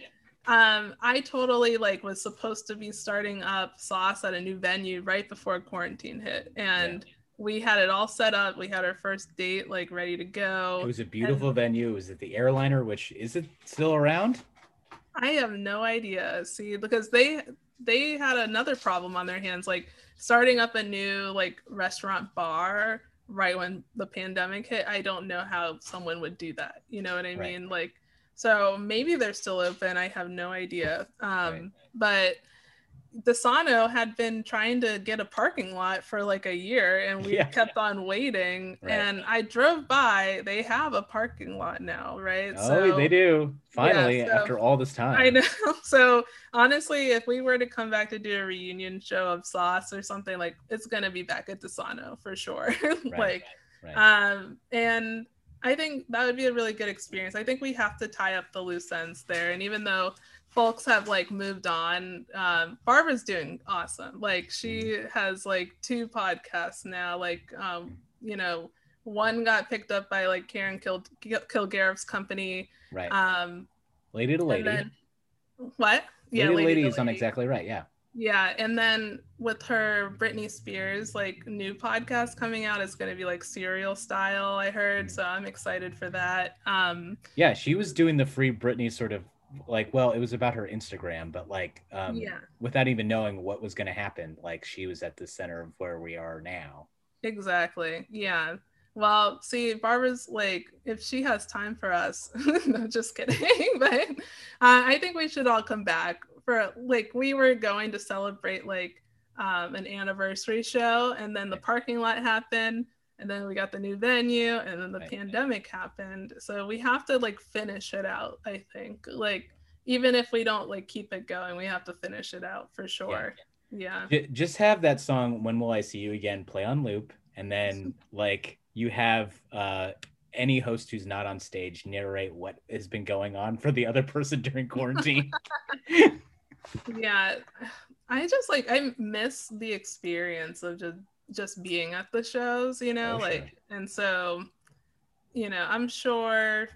um I totally like was supposed to be starting up sauce at a new venue right before quarantine hit and we had it all set up. We had our first date like ready to go. It was a beautiful venue. It was at the airliner, which is it still around? I have no idea. See, because they they had another problem on their hands, like starting up a new like restaurant bar right when the pandemic hit. I don't know how someone would do that. You know what I Right. mean? Like, so maybe they're still open. I have no idea. Um, Right. but Desano had been trying to get a parking lot for like a year and we Yeah. kept on waiting Right. and I drove by they have a parking lot now right Oh, they do. Finally, so- after all this time. I [LAUGHS] know. So honestly, if we were to come back to do a reunion show of Sauce or something like, it's gonna be back at Desano for sure. [LAUGHS] like, Right. um, and I think that would be a really good experience. I think we have to tie up the loose ends there. And even though folks have like moved on, um, Barbara's doing awesome. Like she Mm-hmm. has like two podcasts now. Like, um, you know, one got picked up by like Karen Kil- Kilgariff's company. right. Um, lady to lady. then what? lady to lady to is on exactly right. Yeah. Yeah, and then with her Britney Spears like new podcast coming out, it's gonna be like serial style. I heard, Mhm. so I'm excited for that. Um, Yeah. She was doing the free Britney sort of like, well, it was about her Instagram, but like, um, yeah, without even knowing what was going to happen, like she was at the center of where we are now. exactly. Yeah. Well, see, Barbara's like, if she has time for us, [LAUGHS] no, just kidding. [LAUGHS] but uh, I think we should all come back for like we were going to celebrate like um, an anniversary show, and then the parking lot happened, and then we got the new venue, and then the Right. pandemic happened. So we have to like finish it out. I think like even if we don't like keep it going, we have to finish it out for sure. Yeah. J- just have that song "When Will I See You Again" play on loop, and then [LAUGHS] like you have uh, any host who's not on stage narrate what has been going on for the other person during quarantine. [LAUGHS] yeah, I just like I miss the experience of just just being at the shows, you know, Oh, sure. like and so you know, I'm sure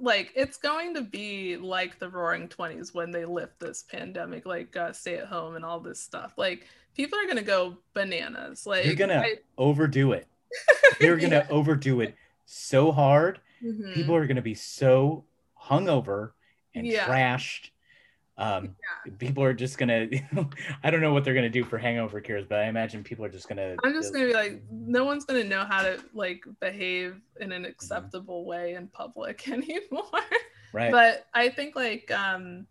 like it's going to be like the roaring 20s when they lift this pandemic like uh, stay at home and all this stuff like people are going to go bananas like You're gonna overdo it. [LAUGHS] You're gonna overdo it so hard. Mhm. People are gonna be so hungover and Yeah. trashed. Um, people are just gonna. [LAUGHS] I don't know what they're gonna do for hangover cures, but I imagine people are just gonna. I'm just gonna be like, no one's gonna know how to like behave in an acceptable way in public [LAUGHS] anymore. right. But I think like um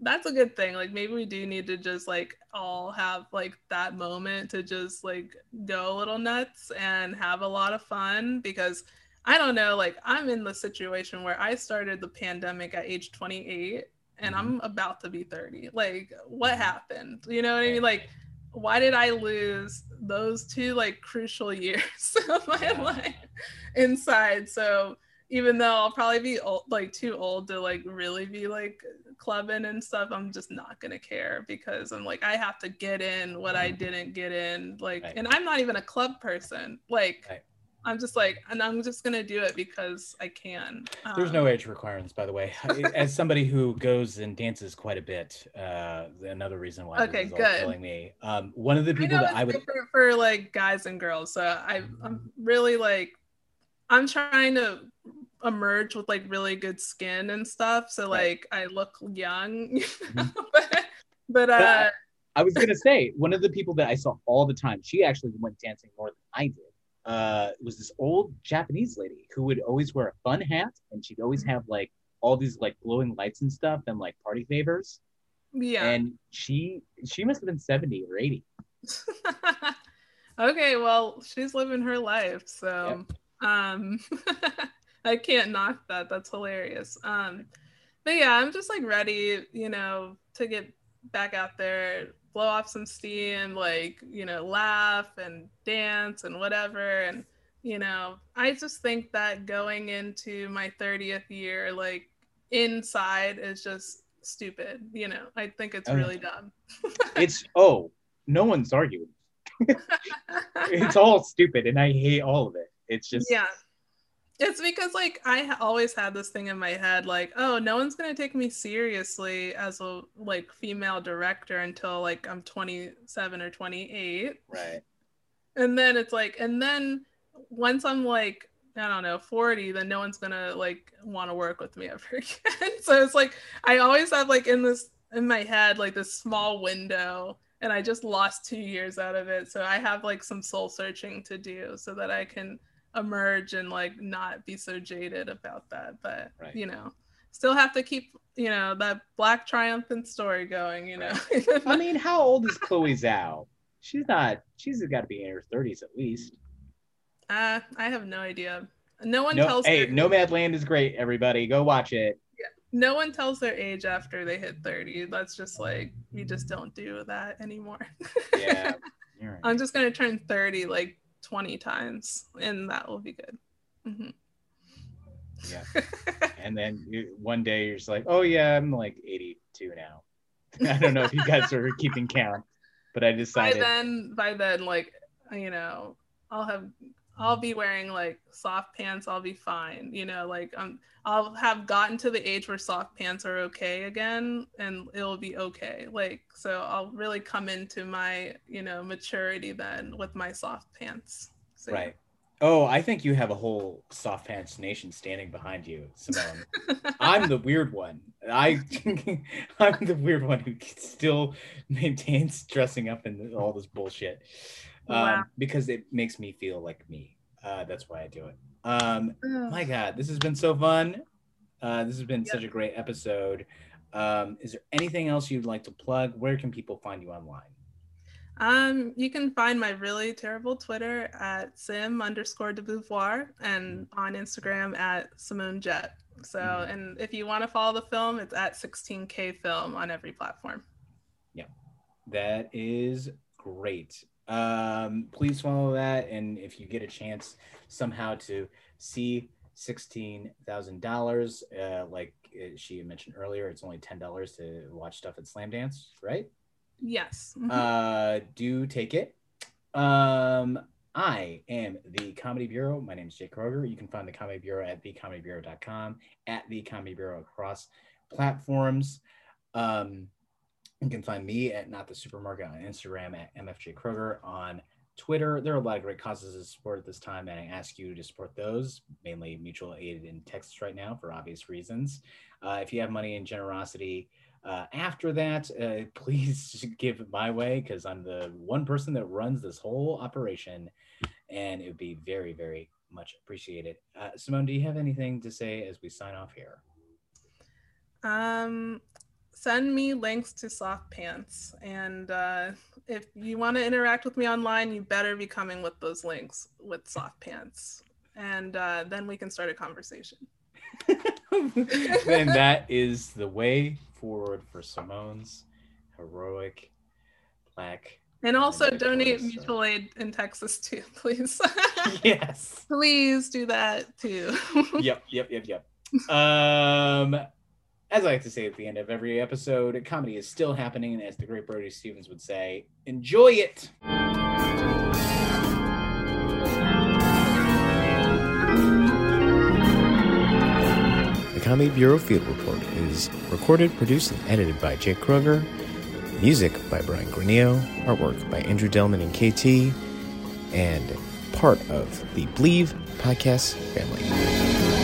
that's a good thing. Like maybe we do need to just like all have like that moment to just like go a little nuts and have a lot of fun because I don't know, like I'm in the situation where I started the pandemic at age 28 and Mhm. I'm about to be 30. Like what Mhm. happened? You know what I mean? Like why did I lose those two like crucial years [LAUGHS] of my Yeah. life inside? So even though I'll probably be old, like too old to like really be like clubbing and stuff, I'm just not gonna care because I'm like I have to get in what I didn't get in. Like, Right. and I'm not even a club person. Like, Right. I'm just like, and I'm just gonna do it because I can. There's Um, no age requirements, by the way. [LAUGHS] As somebody who goes and dances quite a bit, uh, another reason why Okay, this is all good. killing me. Um, one of the people know that I would for like guys and girls. So I, I'm really like, I'm trying to emerge with like really good skin and stuff. So Right. like I look young? Mhm. [LAUGHS] but, but uh, I was gonna say one of the people that I saw all the time. She actually went dancing more than I did. Uh, was this old Japanese lady who would always wear a fun hat, and she'd always have like all these like glowing lights and stuff and like party favors. yeah. And she she must have been seventy or eighty. [LAUGHS] okay, well, she's living her life, so um [LAUGHS] I can't knock that. That's hilarious. Um but yeah, I'm just like ready, you know, to get back out there, blow off some steam, like, you know, laugh and dance and whatever and you know, I just think that going into my 30th year like inside is just stupid, you know. I think it's Oh, yeah. really dumb. [LAUGHS] It's oh, no one's arguing. [LAUGHS] It's all stupid, and I hate all of it. It's just yeah it's because like i ha- always had this thing in my head like oh no one's gonna take me seriously as a like female director until like i'm 27 or 28 right. and then it's like and then once i'm like i don't know 40 then no one's gonna like want to work with me [LAUGHS] ever again. So it's like i always have like in this in my head like this small window and i just lost two years out of it. So i have like some soul searching to do so that i can emerge and like not be so jaded about that but Right. you know still have to keep you know that black triumphant story going you know [LAUGHS] I mean, how old is Chloe Zhao? She's not. She's got to be in her thirties at least. uh, i have no idea no one No, tells hey, Nomadland is great. Everybody, go watch it. no one tells their age after they hit 30 that's just like we just don't do that anymore Yeah, [LAUGHS] right. i'm just going to turn 30 like 20 times and that will be good mm-hmm. yeah. [LAUGHS] And then you, one day you're just like, oh yeah, I'm like 82 now. [LAUGHS] I don't know if you guys are keeping count, but I decided by then by then like you know i'll have i'll be wearing like soft pants i'll be fine you know like um i'll have gotten to the age where soft pants are okay again and it'll be okay like so i'll really come into my you know maturity then with my soft pants so. Right. Oh, I think you have a whole soft pants nation standing behind you, Simone. [LAUGHS] I'm the weird one. I [LAUGHS] I'm the weird one who still maintains dressing up in all this bullshit. Um, Wow. because it makes me feel like me. Uh, that's why I do it. Um, my God, this has been so fun. Uh, this has been such a great episode. Um, is there anything else you'd like to plug? Where can people find you online? Um, you can find my really terrible Twitter at sim underscore de Beauvoir and on Instagram at Simone Jet. So, Mhm. and if you want to follow the film, it's at 16K Film on every platform. Yeah, that is great. Um, please follow that, and if you get a chance somehow to see sixteen thousand uh, dollars, like uh, she mentioned earlier, it's only ten dollars to watch stuff at Slamdance, right? Yes. Mhm. Uh, do take it. Um, I am the Comedy Bureau. My name is Jake Kroger. You can find the Comedy Bureau at thecomedybureau.com, at the Comedy Bureau across platforms. Um, you can find me at Not the Supermarket on Instagram, at MFJ Kroger on Twitter. There are a lot of great causes to support at this time, and I ask you to support those, mainly mutual aid in Texas right now for obvious reasons. Uh, if you have money and generosity, uh, after that, uh, [LAUGHS] please give it my way because I'm the one person that runs this whole operation, and it would be very, very much appreciated. Uh, Simone, do you have anything to say as we sign off here? Um, send me links to soft pants, and uh, if you want to interact with me online, you better be coming with those links with soft pants, and uh, then we can start a conversation. [LAUGHS] and that is the way forward for Simone's heroic black. And also donate stuff. mutual aid in Texas too, [LAUGHS] please. [LAUGHS] Yes. please do that too. yep, yep, yep, yep. Um, as I like to say at the end of every episode, comedy is still happening, and as the great Brody Stevens would say, enjoy it. The Comedy Bureau Field Report is recorded, produced, and edited by Jake Kroger. Music by Brian Granillo. Artwork by Andrew Delman and KT. And part of the Bleav podcast family.